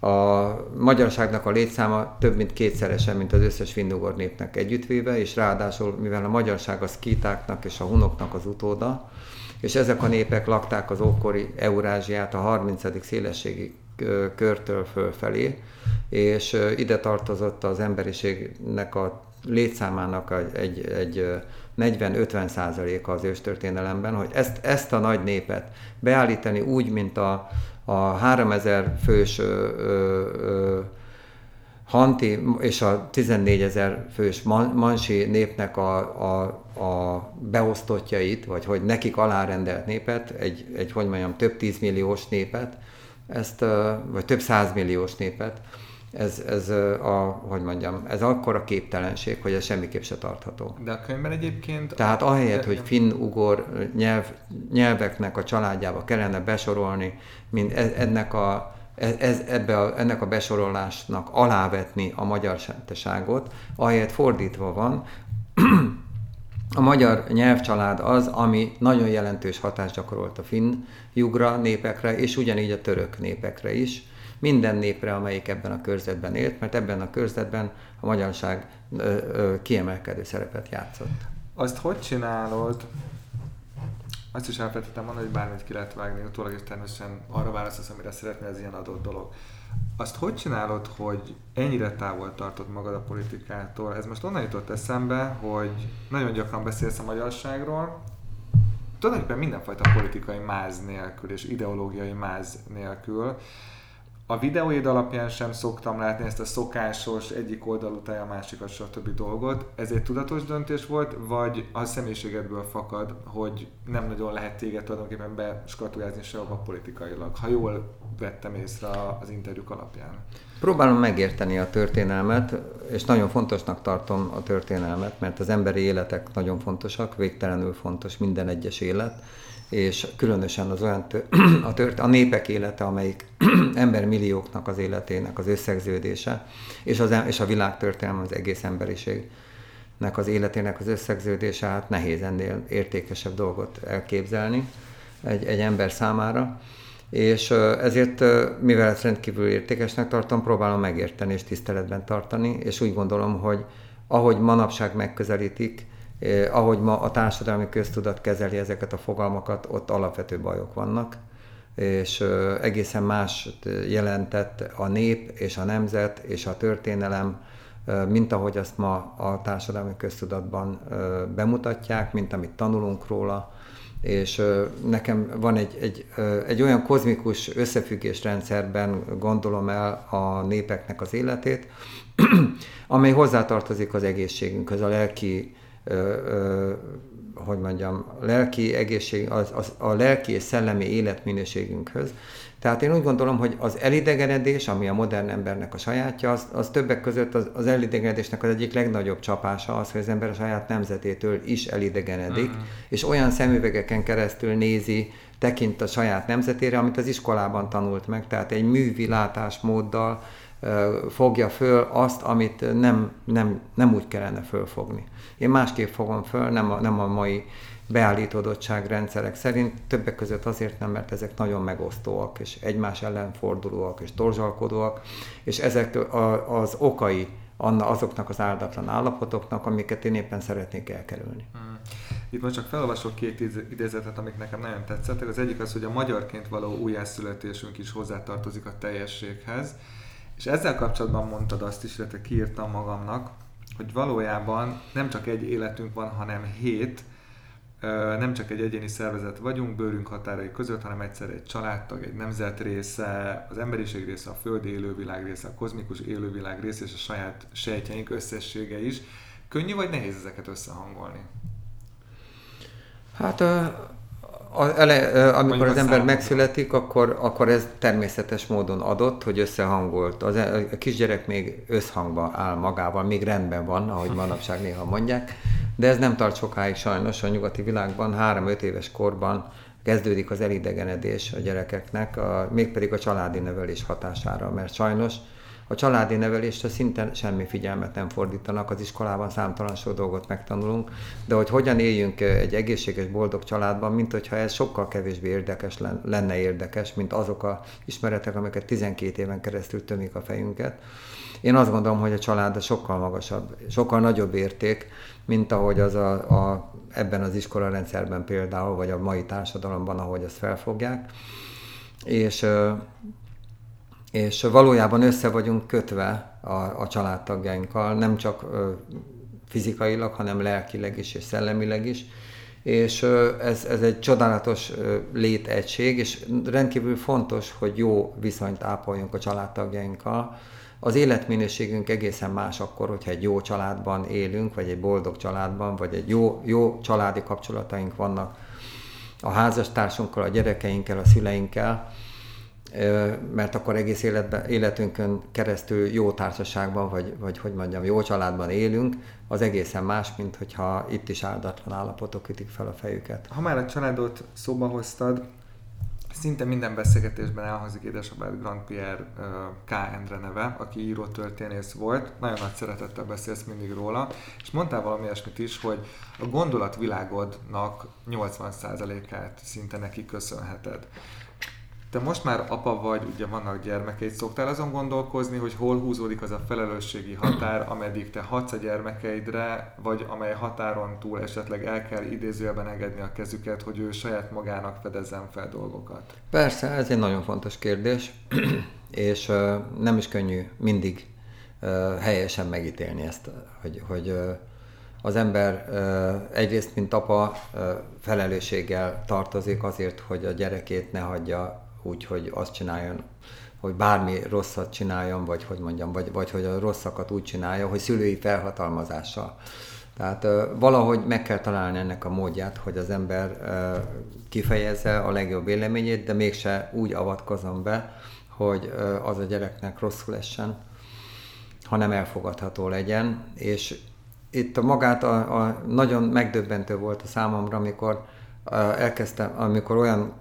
A magyarságnak a létszáma több mint kétszeresen, mint az összes finnugor népnek együttvéve, és ráadásul, mivel a magyarság a szkítáknak és a hunoknak az utóda, és ezek a népek lakták az ókori Eurázsiát a 30. szélességi körtől fölfelé, és ide tartozott az emberiségnek a létszámának egy, egy 40-50 százaléka az őstörténelemben, hogy ezt, ezt a nagy népet beállítani úgy, mint a, a 3000 fős ö, ö, Hanti és a 14 ezer fős Mansi népnek a, a, a beosztottjait, vagy hogy nekik alárendelt népet, egy, egy hogy mondjam, több tízmilliós népet, ezt, vagy több százmilliós népet, ez, ez a, hogy mondjam, ez akkor a képtelenség, hogy ez semmiképp se tartható. De a könyvben egyébként... Tehát ahelyett, hogy finn-ugor nyelv, nyelveknek a családjába kellene besorolni, mint e, ennek a, e, ez, ebbe a, ennek a besorolásnak alávetni a magyar ságot, ahelyett fordítva van, a magyar nyelvcsalád az, ami nagyon jelentős hatást gyakorolt a finn jugra népekre, és ugyanígy a török népekre is minden népre, amelyik ebben a körzetben élt, mert ebben a körzetben a magyarság kiemelkedő szerepet játszott. Azt hogy csinálod? Azt is elfelejtettem mondani, hogy bármit ki lehet vágni, utólag is természetesen arra válaszolsz, amire szeretnél, ez ilyen adott dolog. Azt hogy csinálod, hogy ennyire távol tartod magad a politikától? Ez most onnan jutott eszembe, hogy nagyon gyakran beszélsz a magyarságról, tulajdonképpen mindenfajta politikai máz nélkül és ideológiai máz nélkül, a videóid alapján sem szoktam látni ezt a szokásos egyik oldalú tej a másikat, stb. dolgot. Ez egy tudatos döntés volt, vagy a személyiségedből fakad, hogy nem nagyon lehet téged tulajdonképpen beskatujázni sehova politikailag, ha jól vettem észre az interjúk alapján? Próbálom megérteni a történelmet, és nagyon fontosnak tartom a történelmet, mert az emberi életek nagyon fontosak, végtelenül fontos minden egyes élet, és különösen az olyan a, tört, a népek élete, amelyik embermillióknak az életének az összegződése, és, az, és a világtörténelem az egész emberiségnek az életének az összegződése, hát nehéz ennél értékesebb dolgot elképzelni egy, egy ember számára. És ezért, mivel ezt rendkívül értékesnek tartom, próbálom megérteni és tiszteletben tartani, és úgy gondolom, hogy ahogy manapság megközelítik, Eh, ahogy ma a társadalmi köztudat kezeli ezeket a fogalmakat, ott alapvető bajok vannak, és eh, egészen más jelentett a nép és a nemzet és a történelem, eh, mint ahogy azt ma a társadalmi köztudatban bemutatják, mint amit tanulunk róla, és nekem van egy, egy, egy olyan kozmikus összefüggésrendszerben gondolom el a népeknek az életét, amely hozzátartozik az egészségünkhöz, a lelki hogy mondjam, lelki egészség, az, az, a lelki és szellemi életminőségünkhöz. Tehát én úgy gondolom, hogy az elidegenedés, ami a modern embernek a sajátja, az, az többek között az, az elidegenedésnek az egyik legnagyobb csapása az, hogy az ember a saját nemzetétől is elidegenedik, mm. és olyan szemüvegeken keresztül nézi, tekint a saját nemzetére, amit az iskolában tanult meg, tehát egy művi látásmóddal, fogja föl azt, amit nem, nem, nem úgy kellene fölfogni. Én másképp fogom föl, nem a, nem a mai beállítódottság rendszerek szerint, többek között azért nem, mert ezek nagyon megosztóak, és egymás ellen fordulóak, és torzsalkodóak, és ezek a, az okai azoknak az áldatlan állapotoknak, amiket én éppen szeretnék elkerülni. Hmm. Itt most csak felolvasok két idézetet, amik nekem nagyon tetszettek. Az egyik az, hogy a magyarként való újjászületésünk is hozzátartozik a teljességhez, és ezzel kapcsolatban mondtad azt is, illetve kiírtam magamnak, hogy valójában nem csak egy életünk van, hanem hét, nem csak egy egyéni szervezet vagyunk bőrünk határai között, hanem egyszer egy családtag, egy nemzet része, az emberiség része, a földi élővilág része, a kozmikus élővilág része és a saját sejtjeink összessége is. Könnyű vagy nehéz ezeket összehangolni? Hát a, ele, amikor az ember megszületik, akkor, akkor ez természetes módon adott, hogy összehangolt. Az, e, a kisgyerek még összhangban áll magával, még rendben van, ahogy manapság néha mondják, de ez nem tart sokáig sajnos a nyugati világban. Három-öt éves korban kezdődik az elidegenedés a gyerekeknek, a, mégpedig a családi nevelés hatására, mert sajnos a családi nevelésre szinte semmi figyelmet nem fordítanak, az iskolában számtalan sok dolgot megtanulunk, de hogy hogyan éljünk egy egészséges, boldog családban, mint hogyha ez sokkal kevésbé érdekes lenne érdekes, mint azok a ismeretek, amiket 12 éven keresztül tömik a fejünket. Én azt gondolom, hogy a család a sokkal magasabb, sokkal nagyobb érték, mint ahogy az a, a, ebben az iskolarendszerben például, vagy a mai társadalomban, ahogy ezt felfogják. És, és valójában össze vagyunk kötve a, a családtagjainkkal, nem csak fizikailag, hanem lelkileg is és szellemileg is. És ez, ez egy csodálatos létegység, és rendkívül fontos, hogy jó viszonyt ápoljunk a családtagjainkkal, az életminőségünk egészen más akkor, hogyha egy jó családban élünk, vagy egy boldog családban, vagy egy jó, jó családi kapcsolataink vannak a házastársunkkal, a gyerekeinkkel, a szüleinkkel, mert akkor egész életben, életünkön keresztül jó társaságban, vagy, vagy hogy mondjam, jó családban élünk, az egészen más, mint hogyha itt is áldatlan állapotok ütik fel a fejüket. Ha már a családot szóba hoztad, Szinte minden beszélgetésben elhangzik édesapád Grand Pierre K. Endre neve, aki író történész volt. Nagyon nagy szeretettel beszélsz mindig róla, és mondtál valami ilyesmit is, hogy a gondolatvilágodnak 80%-át szinte neki köszönheted. Te most már apa vagy, ugye vannak gyermekeid, szoktál azon gondolkozni, hogy hol húzódik az a felelősségi határ, ameddig te hatsz a gyermekeidre, vagy amely határon túl esetleg el kell idézőjelben engedni a kezüket, hogy ő saját magának fedezzen fel dolgokat? Persze, ez egy nagyon fontos kérdés, és nem is könnyű mindig helyesen megítélni ezt, hogy, hogy az ember egyrészt, mint apa, felelősséggel tartozik azért, hogy a gyerekét ne hagyja úgy, hogy azt csináljon, hogy bármi rosszat csináljon, vagy hogy mondjam, vagy, vagy hogy a rosszakat úgy csinálja, hogy szülői felhatalmazással. Tehát valahogy meg kell találni ennek a módját, hogy az ember kifejezze a legjobb véleményét, de mégse úgy avatkozom be, hogy az a gyereknek rosszul essen, hanem elfogadható legyen. És itt a magát a, a nagyon megdöbbentő volt a számomra, amikor elkezdtem, amikor olyan,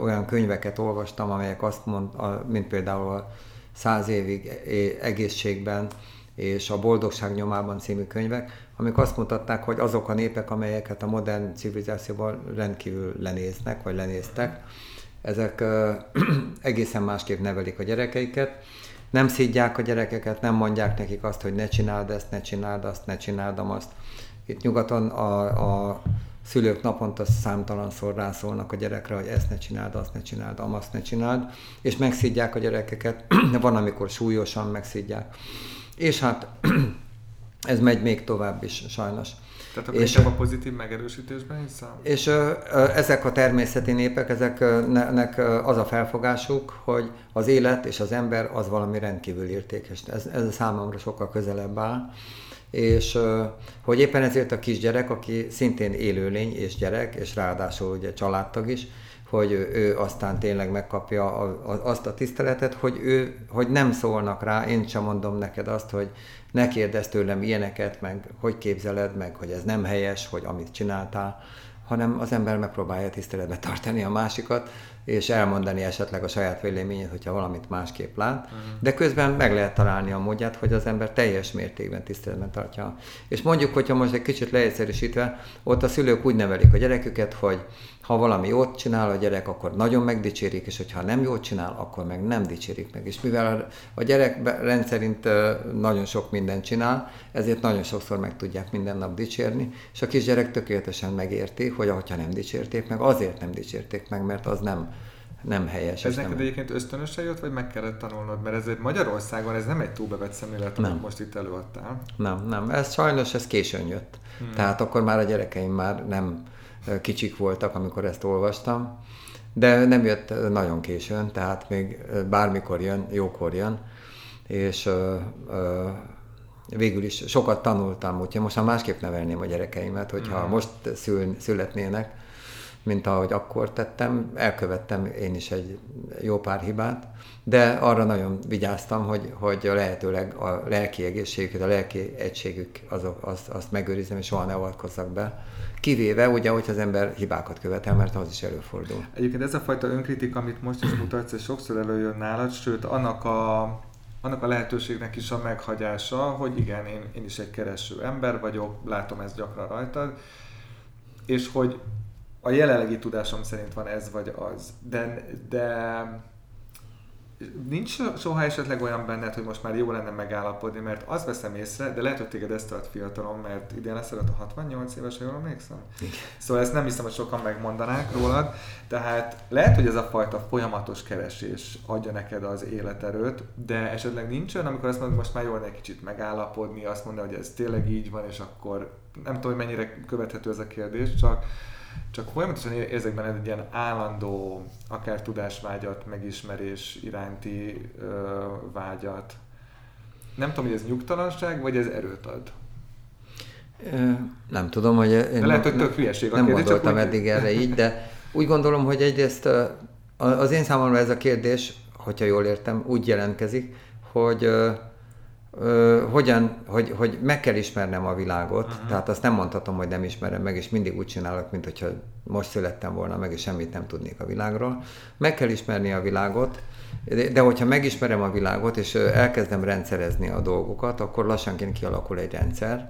olyan könyveket olvastam, amelyek azt mond, mint például a Száz évig egészségben és a Boldogság nyomában című könyvek, amik azt mutatták, hogy azok a népek, amelyeket a modern civilizációban rendkívül lenéznek, vagy lenéztek, ezek egészen másképp nevelik a gyerekeiket, nem szídják a gyerekeket, nem mondják nekik azt, hogy ne csináld ezt, ne csináld azt, ne csináld azt. Itt nyugaton a, a szülők naponta számtalanszor rászólnak a gyerekre, hogy ezt ne csináld, azt ne csináld, azt ne csináld, és megszidják a gyerekeket, van, amikor súlyosan megszidják. És hát ez megy még tovább is, sajnos. Tehát akkor és, a pozitív megerősítésben hiszem? És ö, ö, ezek a természeti népek, ezeknek az a felfogásuk, hogy az élet és az ember az valami rendkívül értékes. Ez, ez a számomra sokkal közelebb áll és hogy éppen ezért a kisgyerek, aki szintén élőlény és gyerek, és ráadásul ugye családtag is, hogy ő aztán tényleg megkapja azt a tiszteletet, hogy ő, hogy nem szólnak rá, én sem mondom neked azt, hogy ne kérdezz tőlem ilyeneket, meg hogy képzeled, meg hogy ez nem helyes, hogy amit csináltál, hanem az ember megpróbálja tiszteletbe tartani a másikat, és elmondani esetleg a saját véleményét, hogyha valamit másképp lát, uh-huh. de közben meg lehet találni a módját, hogy az ember teljes mértékben tiszteletben tartja. És mondjuk, hogyha most egy kicsit leegyszerűsítve, ott a szülők úgy nevelik a gyereküket, hogy ha valami jót csinál a gyerek, akkor nagyon megdicsérik, és hogyha nem jót csinál, akkor meg nem dicsérik meg. És mivel a gyerek rendszerint nagyon sok mindent csinál, ezért nagyon sokszor meg tudják minden nap dicsérni, és a kisgyerek tökéletesen megérti, hogy ahogyha nem dicsérték meg, azért nem dicsérték meg, mert az nem nem helyes. Ez neked nem... egyébként ösztönösen jött, vagy meg kellett tanulnod? Mert ez egy Magyarországon ez nem egy túlbevett szemlélet, amit most itt előadtál. Nem, nem. Ez sajnos ez későn jött. Hmm. Tehát akkor már a gyerekeim már nem kicsik voltak, amikor ezt olvastam, de nem jött nagyon későn, tehát még bármikor jön, jókor jön, és végül is sokat tanultam, úgyhogy most már másképp nevelném a gyerekeimet, hogyha mm. most szül, születnének, mint ahogy akkor tettem, elkövettem én is egy jó pár hibát, de arra nagyon vigyáztam, hogy, hogy a lehetőleg a lelki egészségüket, a lelki egységük azok, azt, azt megőrizem, és soha ne avatkozzak be Kivéve ugye, hogy az ember hibákat követel, mert az is előfordul. Egyébként ez a fajta önkritika, amit most is mutatsz, és sokszor előjön nálad, sőt, annak a annak a lehetőségnek is a meghagyása, hogy igen, én, én is egy kereső ember vagyok, látom ezt gyakran rajtad, és hogy a jelenlegi tudásom szerint van ez vagy az, de, de nincs soha esetleg olyan benned, hogy most már jó lenne megállapodni, mert azt veszem észre, de lehet, hogy téged ezt tart fiatalon, mert idén lesz a 68 éves, ha jól emlékszem. Igen. Szóval ezt nem hiszem, hogy sokan megmondanák rólad. Tehát lehet, hogy ez a fajta folyamatos keresés adja neked az életerőt, de esetleg nincs olyan, amikor azt mondod, hogy most már jól egy kicsit megállapodni, azt mondani, hogy ez tényleg így van, és akkor nem tudom, hogy mennyire követhető ez a kérdés, csak csak folyamatosan érzek benne egy ilyen állandó, akár tudásvágyat, megismerés iránti ö, vágyat. Nem tudom, hogy ez nyugtalanság, vagy ez erőt ad? Nem tudom, hogy... Én de lehet, hogy tök hülyeség Nem kérdés, gondoltam csak eddig erre így, de úgy gondolom, hogy egyrészt az én számomra ez a kérdés, hogyha jól értem, úgy jelentkezik, hogy ö, hogyan, hogy, hogy meg kell ismernem a világot, uh-huh. tehát azt nem mondhatom, hogy nem ismerem meg, és mindig úgy csinálok, mint hogyha most születtem volna meg, és semmit nem tudnék a világról. Meg kell ismerni a világot, de, de hogyha megismerem a világot, és elkezdem rendszerezni a dolgokat, akkor lassanként kialakul egy rendszer,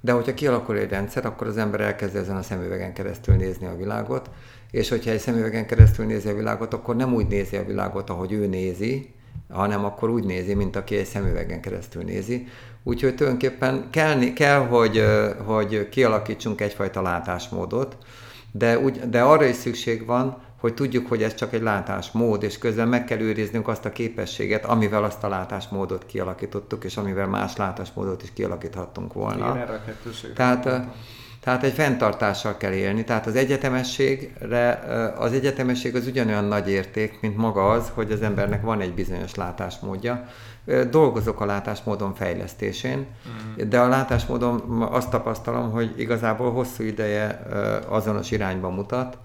de hogyha kialakul egy rendszer, akkor az ember elkezd ezen a szemüvegen keresztül nézni a világot, és hogyha egy szemüvegen keresztül nézi a világot, akkor nem úgy nézi a világot, ahogy ő nézi, hanem akkor úgy nézi, mint aki egy szemüvegen keresztül nézi. Úgyhogy tulajdonképpen kell, kell hogy, hogy kialakítsunk egyfajta látásmódot, de, úgy, de arra is szükség van, hogy tudjuk, hogy ez csak egy látásmód, és közben meg kell őriznünk azt a képességet, amivel azt a látásmódot kialakítottuk, és amivel más látásmódot is kialakíthattunk volna. Igen, erre a kettőség. Tehát, tehát egy fenntartással kell élni. Tehát az egyetemességre, az egyetemesség az ugyanolyan nagy érték, mint maga az, hogy az embernek van egy bizonyos látásmódja. Dolgozok a látásmódon fejlesztésén, mm. de a látásmódon azt tapasztalom, hogy igazából hosszú ideje azonos irányba mutat,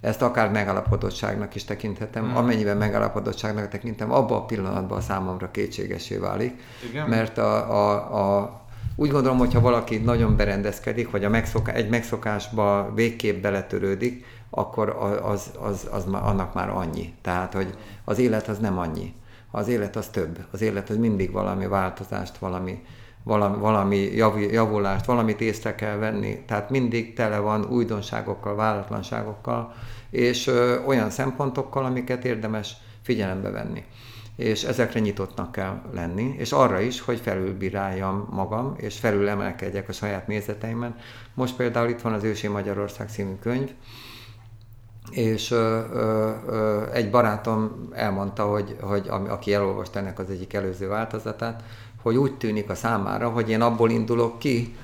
ezt akár megállapodottságnak is tekinthetem, mm. amennyiben megállapodottságnak tekintem, abban a pillanatban a számomra kétségesé válik, Igen? mert a, a, a úgy gondolom, hogy ha valaki nagyon berendezkedik, vagy a megszoká, egy megszokásba végképp beletörődik, akkor az, az, az, annak már annyi. Tehát, hogy az élet az nem annyi. Az élet az több. Az élet az mindig valami változást, valami, valami, valami javulást, valamit észre kell venni. Tehát mindig tele van újdonságokkal, váratlanságokkal, és ö, olyan szempontokkal, amiket érdemes figyelembe venni és ezekre nyitottnak kell lenni, és arra is, hogy felülbíráljam magam, és felülemelkedjek a saját nézeteimen. Most például itt van az Ősi Magyarország című könyv, és ö, ö, ö, egy barátom elmondta, hogy, hogy aki elolvasta ennek az egyik előző változatát, hogy úgy tűnik a számára, hogy én abból indulok ki,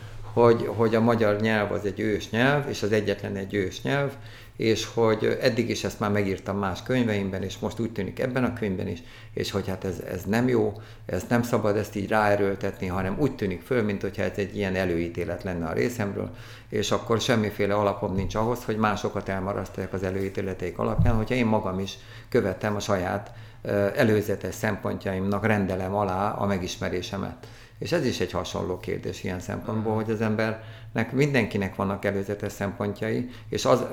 hogy, hogy a magyar nyelv az egy ős nyelv, és az egyetlen egy ős nyelv, és hogy eddig is ezt már megírtam más könyveimben, és most úgy tűnik ebben a könyvben is, és hogy hát ez, ez nem jó, ez nem szabad ezt így ráerőltetni, hanem úgy tűnik föl, mint hogyha ez egy ilyen előítélet lenne a részemről, és akkor semmiféle alapom nincs ahhoz, hogy másokat elmarasztalják az előítéleteik alapján, hogyha én magam is követem a saját előzetes szempontjaimnak rendelem alá a megismerésemet. És ez is egy hasonló kérdés ilyen szempontból, hogy az embernek mindenkinek vannak előzetes szempontjai, és az,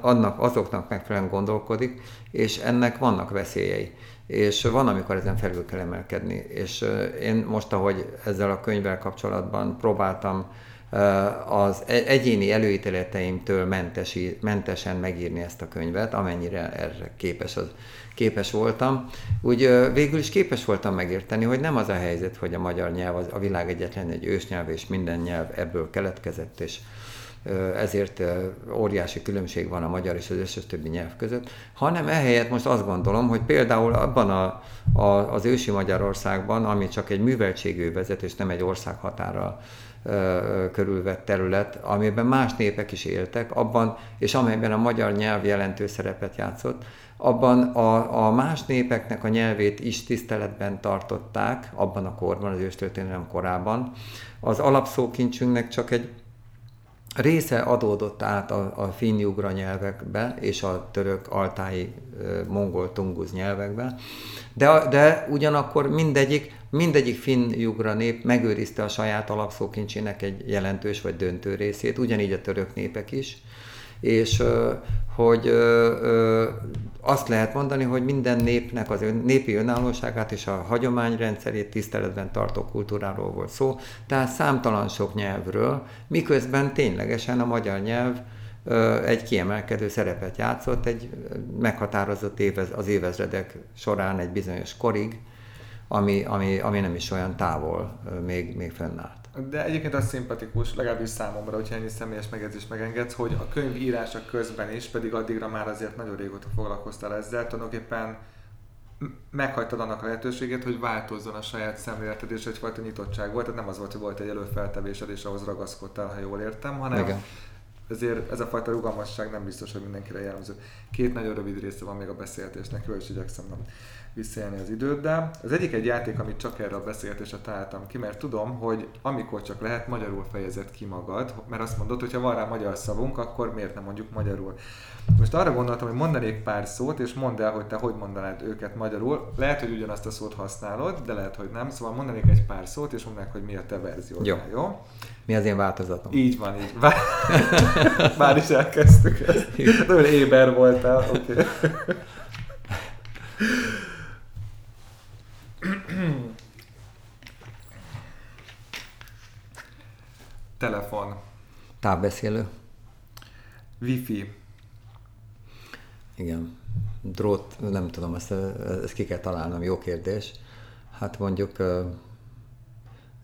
annak, azoknak megfelelően gondolkodik, és ennek vannak veszélyei. És van, amikor ezen felül kell emelkedni. És én most, ahogy ezzel a könyvvel kapcsolatban próbáltam az e-, egyéni előítéleteimtől mentesi, mentesen megírni ezt a könyvet, amennyire erre képes, az, képes voltam. Úgy végül is képes voltam megérteni, hogy nem az a helyzet, hogy a magyar nyelv az a világ egyetlen egy ősnyelv, és minden nyelv ebből keletkezett, és ezért óriási különbség van a magyar és az összes többi nyelv között, hanem ehelyett most azt gondolom, hogy például abban a, a, az ősi Magyarországban, ami csak egy műveltségű vezet, és nem egy országhatára körülvett terület, amiben más népek is éltek, abban, és amelyben a magyar nyelv jelentős szerepet játszott, abban a, a más népeknek a nyelvét is tiszteletben tartották, abban a korban, az őstörténelem korában. Az alapszókincsünknek csak egy része adódott át a, a finnyugra nyelvekbe és a török, altái, mongol, tunguz nyelvekbe, de, de ugyanakkor mindegyik, mindegyik finn-jugra nép megőrizte a saját alapszókincsének egy jelentős vagy döntő részét, ugyanígy a török népek is, és hogy azt lehet mondani, hogy minden népnek az ön, népi önállóságát és a hagyományrendszerét tiszteletben tartó kultúráról volt szó, tehát számtalan sok nyelvről, miközben ténylegesen a magyar nyelv egy kiemelkedő szerepet játszott, egy meghatározott évez, az évezredek során egy bizonyos korig, ami, ami, ami nem is olyan távol még, még fönnállt. De egyébként az szimpatikus, legalábbis számomra, hogyha ennyi személyes megjegyzést megengedsz, hogy a könyv írása közben is, pedig addigra már azért nagyon régóta foglalkoztál ezzel, tulajdonképpen meghagytad annak a lehetőséget, hogy változzon a saját szemléleted, és egyfajta nyitottság volt, tehát nem az volt, hogy volt egy előfeltevésed, és ahhoz ragaszkodtál, ha jól értem, hanem Igen. ezért ez a fajta rugalmasság nem biztos, hogy mindenkire jellemző. Két nagyon rövid része van még a beszélgetésnek, is igyekszem nem visszaélni az időddel. Az egyik egy játék, amit csak erre a beszélgetésre találtam ki, mert tudom, hogy amikor csak lehet, magyarul fejezett ki magad, mert azt mondod, hogy ha van rá magyar szavunk, akkor miért nem mondjuk magyarul. Most arra gondoltam, hogy mondanék pár szót, és mondd el, hogy te hogy mondanád őket magyarul. Lehet, hogy ugyanazt a szót használod, de lehet, hogy nem. Szóval mondanék egy pár szót, és mondd hogy mi a te verziód. Jó. jó? Mi az én változatom? Így van, így. Bár, bár is elkezdtük ezt. Nagyon éber voltál, oké. Okay. Telefon. Távbeszélő. Wifi. Igen. Drót, nem tudom, ezt, ezt ki kell találnom, jó kérdés. Hát mondjuk,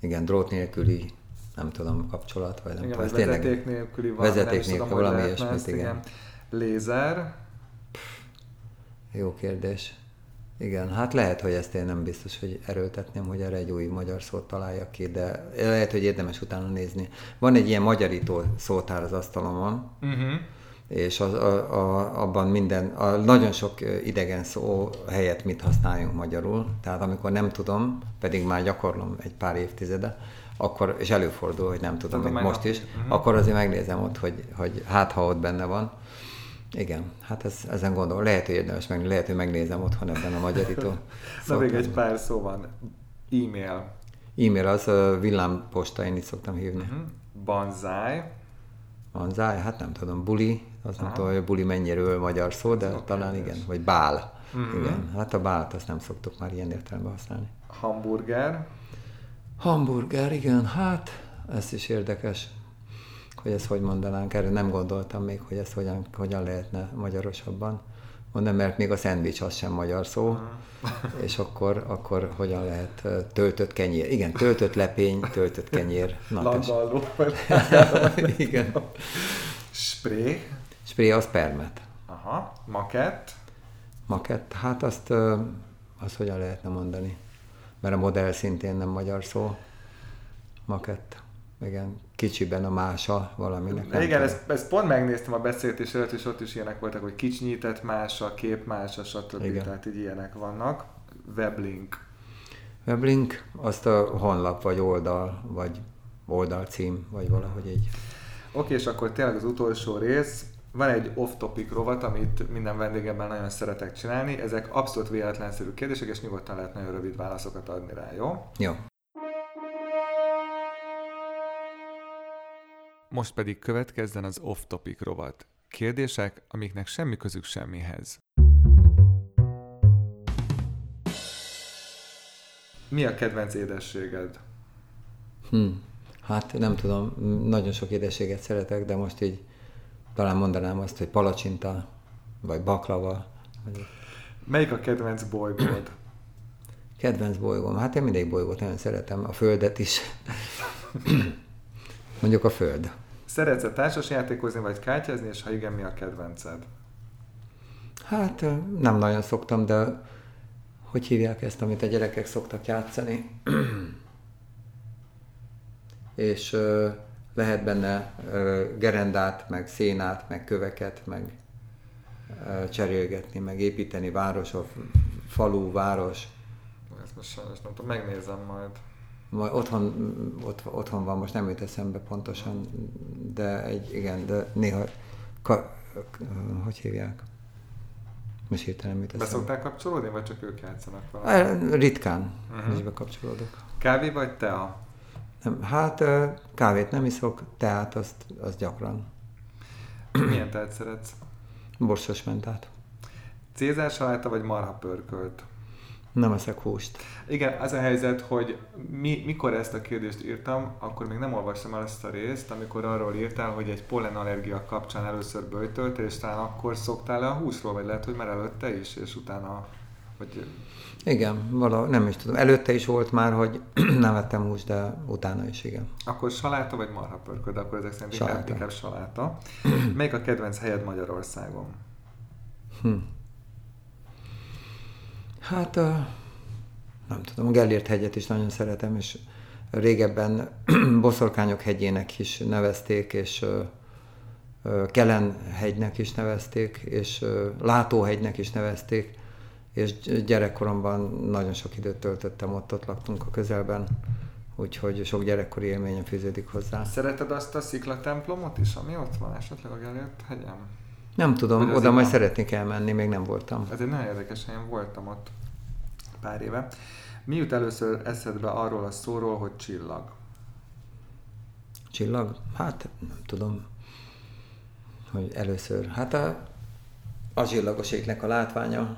igen, drót nélküli, nem tudom, kapcsolat, vagy nem igen, tudom. Vezeték tényleg, nélküli van, vezeték nélküli, valami ilyesmit, igen. igen. Lézer. Jó kérdés. Igen, hát lehet, hogy ezt én nem biztos, hogy erőltetném, hogy erre egy új magyar szót találjak ki, de lehet, hogy érdemes utána nézni. Van egy ilyen magyarító szótár az asztalomon, uh-huh. és az, a, a, abban minden, a nagyon sok idegen szó helyett mit használjunk magyarul, tehát amikor nem tudom, pedig már gyakorlom egy pár évtizede, akkor, és előfordul, hogy nem tudom, mint most is, uh-huh. akkor azért megnézem ott, hogy, hogy hát ha ott benne van, igen, hát ez, ezen gondolom. Lehet, hogy érdemes meg, lehet, hogy megnézem otthon ebben a magyarító. Na még egy pár szó van. E-mail. E-mail az a villámposta, én így szoktam hívni. Uh-huh. Banzai. Banzai, hát nem tudom, buli, az Aha. nem tudom, hogy a buli mennyire magyar szó, de okay, talán igen, vagy bál. Uh-huh. Igen, hát a bált azt nem szoktuk már ilyen értelemben használni. Hamburger. Hamburger, igen, hát ez is érdekes hogy ezt hogy mondanánk, erre nem gondoltam még, hogy ezt hogyan, hogyan lehetne magyarosabban. Mondom, mert még a szendvics az sem magyar szó, és akkor, akkor hogyan lehet töltött kenyér. Igen, töltött lepény, töltött kenyér. Landalló. Igen. Spré. Spré az permet. Aha. Makett. Makett, hát azt, azt hogyan lehetne mondani? Mert a modell szintén nem magyar szó. Makett igen, kicsiben a mása valaminek. Nem igen, ezt, ezt, pont megnéztem a beszélgetés előtt, és ott is ilyenek voltak, hogy kicsinyített mása, kép mása, stb. Igen. Tehát így ilyenek vannak. Weblink. Weblink, azt a honlap, vagy oldal, vagy oldalcím, vagy valahogy így. Oké, és akkor tényleg az utolsó rész. Van egy off-topic rovat, amit minden vendégemben nagyon szeretek csinálni. Ezek abszolút véletlenszerű kérdések, és nyugodtan lehet nagyon rövid válaszokat adni rá, jó? Jó. Most pedig következzen az off-topic rovat. Kérdések, amiknek semmi közük semmihez. Mi a kedvenc édességed? Hm. Hát nem tudom, nagyon sok édességet szeretek, de most így talán mondanám azt, hogy palacsinta, vagy baklava. Vagy... Melyik a kedvenc bolygód? Kedvenc bolygóm? Hát én mindegy bolygót nagyon szeretem, a Földet is. Mondjuk a Föld. Szeretsz-e társasjátékozni, vagy kártyázni, és ha igen, mi a kedvenced? Hát nem nagyon szoktam, de hogy hívják ezt, amit a gyerekek szoktak játszani? és lehet benne gerendát, meg szénát, meg köveket, meg cserélgetni, meg építeni városok, falu, város. Ezt most sajnos nem tudom, megnézem majd majd otthon, ott, otthon van, most nem jut eszembe pontosan, de egy, igen, de néha, ka, hogy hívják? Most hirtelen jut eszembe. Beszoktál kapcsolódni, vagy csak ők játszanak valamit? Ritkán uh-huh. is bekapcsolódok. Kávé vagy tea? Nem, hát kávét nem iszok, teát azt, azt gyakran. Milyen tehet szeretsz? Borsos mentát. Cézár saláta vagy marha pörkölt? Nem eszek húst. Igen, az a helyzet, hogy mi, mikor ezt a kérdést írtam, akkor még nem olvastam el ezt a részt, amikor arról írtál, hogy egy pollenallergia kapcsán először böjtölt, és talán akkor szoktál le a húsról, vagy lehet, hogy már előtte is, és utána, vagy... Igen, valahogy nem is tudom. Előtte is volt már, hogy nem vettem húst, de utána is, igen. Akkor saláta vagy marha pörköd, akkor ezek szerint Saláta. inkább, inkább saláta. Melyik a kedvenc helyed Magyarországon? Hm. Hát, ö, nem tudom, a Gellért hegyet is nagyon szeretem, és régebben Boszorkányok hegyének is nevezték, és Kelen hegynek is nevezték, és Látóhegynek is nevezték, és gy- gyerekkoromban nagyon sok időt töltöttem ott, ott laktunk a közelben, úgyhogy sok gyerekkori élményem fűződik hozzá. Szereted azt a sziklatemplomot is, ami ott van esetleg a Gellért hegyen? Nem tudom, oda majd nem? szeretnék elmenni, még nem voltam. Ez egy nagyon érdekes, én voltam ott pár éve. Mi jut először eszedbe arról a szóról, hogy csillag? Csillag? Hát nem tudom, hogy először. Hát a, a csillagos égnek a látványa.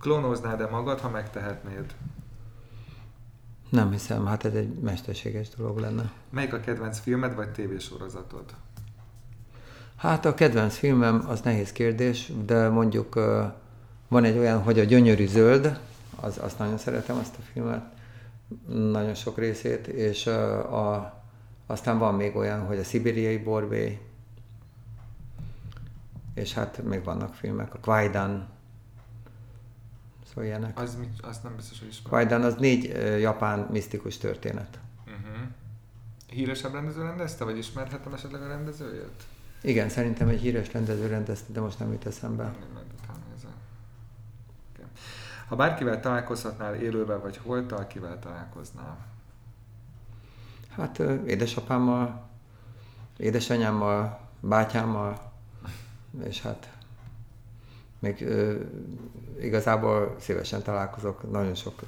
Klónoznád-e magad, ha megtehetnéd? Nem hiszem, hát ez egy mesterséges dolog lenne. Melyik a kedvenc filmed vagy tévésorozatod? Hát a kedvenc filmem az nehéz kérdés, de mondjuk van egy olyan, hogy a Gyönyörű Zöld, az, azt nagyon szeretem, azt a filmet, nagyon sok részét, és ö, a, aztán van még olyan, hogy a Szibériai Borbély, és hát még vannak filmek, a Kwaidan, szóval ilyenek. Az, mit, azt nem biztos, hogy ismerem. Kwaidan az négy japán misztikus történet. Uh-huh. Híresebb rendező rendezte, vagy ismerhetem esetleg a rendezőjét? Igen, szerintem egy híres rendező rendezte, de most nem jut eszembe. Ha bárkivel találkozhatnál élőben vagy holtal, kivel találkoznál? Hát édesapámmal, édesanyámmal, bátyámmal, és hát még ö, igazából szívesen találkozok nagyon sok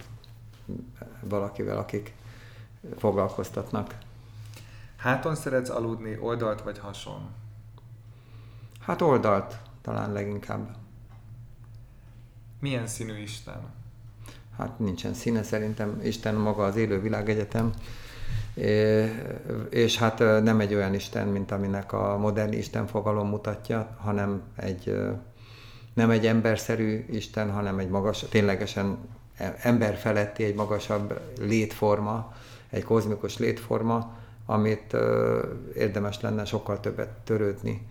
valakivel, akik foglalkoztatnak. Háton szeretsz aludni, oldalt vagy hason? Hát oldalt talán leginkább. Milyen színű Isten? Hát nincsen színe szerintem, Isten maga az élő világegyetem, és hát nem egy olyan Isten, mint aminek a modern Isten fogalom mutatja, hanem egy nem egy emberszerű Isten, hanem egy magas, ténylegesen e- ember feletti, egy magasabb létforma, egy kozmikus létforma, amit érdemes lenne sokkal többet törődni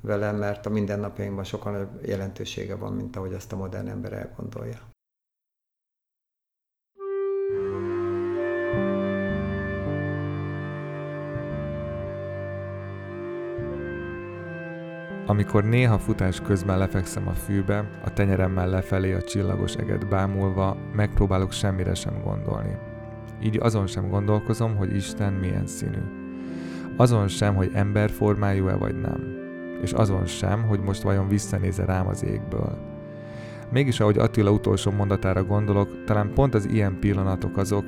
vele, mert a mindennapjainkban sokkal nagyobb jelentősége van, mint ahogy azt a modern ember elgondolja. Amikor néha futás közben lefekszem a fűbe, a tenyeremmel lefelé a csillagos eget bámulva, megpróbálok semmire sem gondolni. Így azon sem gondolkozom, hogy Isten milyen színű. Azon sem, hogy emberformájú-e vagy nem. És azon sem, hogy most vajon visszanéze rám az égből. Mégis, ahogy Attila utolsó mondatára gondolok, talán pont az ilyen pillanatok azok,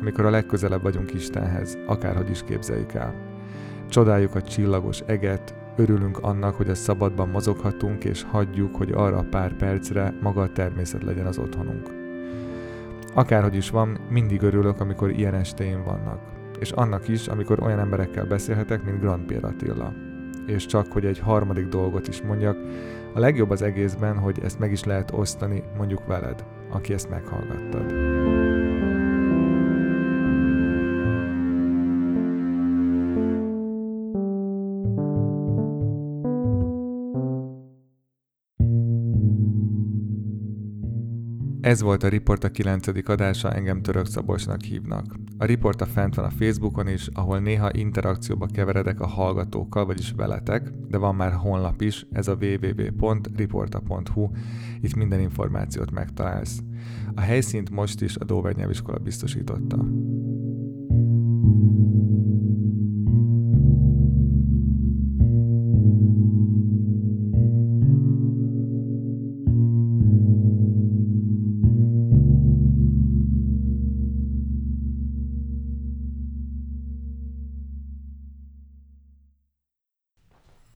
amikor a legközelebb vagyunk Istenhez, akárhogy is képzeljük el. Csodáljuk a csillagos eget, örülünk annak, hogy a szabadban mozoghatunk, és hagyjuk, hogy arra pár percre maga a természet legyen az otthonunk. Akárhogy is van, mindig örülök, amikor ilyen esteim vannak. És annak is, amikor olyan emberekkel beszélhetek, mint Grand Pierre Attila. És csak, hogy egy harmadik dolgot is mondjak, a legjobb az egészben, hogy ezt meg is lehet osztani mondjuk veled, aki ezt meghallgattad. Ez volt a Riport a 9. adása, engem Török Szabolcsnak hívnak. A Riport a fent van a Facebookon is, ahol néha interakcióba keveredek a hallgatókkal, vagyis veletek, de van már honlap is, ez a www.riporta.hu, itt minden információt megtalálsz. A helyszínt most is a Dover nyelviskola biztosította.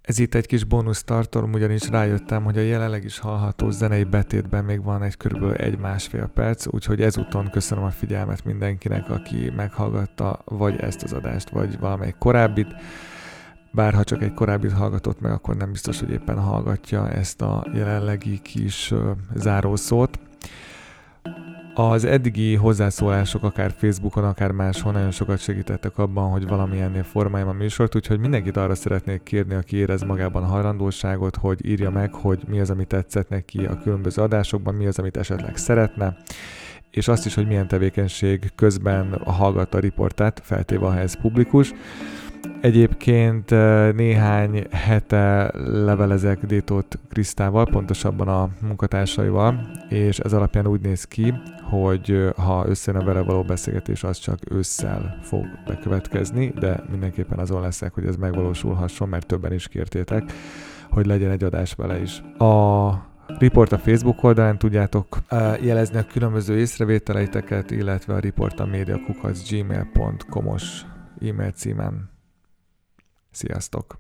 Ez itt egy kis bónusz tartalom, ugyanis rájöttem, hogy a jelenleg is hallható zenei betétben még van egy körülbelül egy-másfél perc, úgyhogy ezúton köszönöm a figyelmet mindenkinek, aki meghallgatta vagy ezt az adást, vagy valamelyik korábbit. Bár ha csak egy korábbit hallgatott meg, akkor nem biztos, hogy éppen hallgatja ezt a jelenlegi kis zárószót. Az eddigi hozzászólások akár Facebookon, akár máshol nagyon sokat segítettek abban, hogy valamilyennél formáljam a műsort, úgyhogy mindenkit arra szeretnék kérni, aki érez magában a hajlandóságot, hogy írja meg, hogy mi az, ami tetszett neki a különböző adásokban, mi az, amit esetleg szeretne, és azt is, hogy milyen tevékenység közben hallgatta a riportát, feltéve, ha ez publikus. Egyébként néhány hete levelezek Détót Krisztával, pontosabban a munkatársaival, és ez alapján úgy néz ki, hogy ha összejön a vele való beszélgetés, az csak ősszel fog bekövetkezni, de mindenképpen azon leszek, hogy ez megvalósulhasson, mert többen is kértétek, hogy legyen egy adás vele is. A Report a Facebook oldalán tudjátok jelezni a különböző észrevételeiteket, illetve a Report a média gmail.com-os e-mail címen. Sziasztok!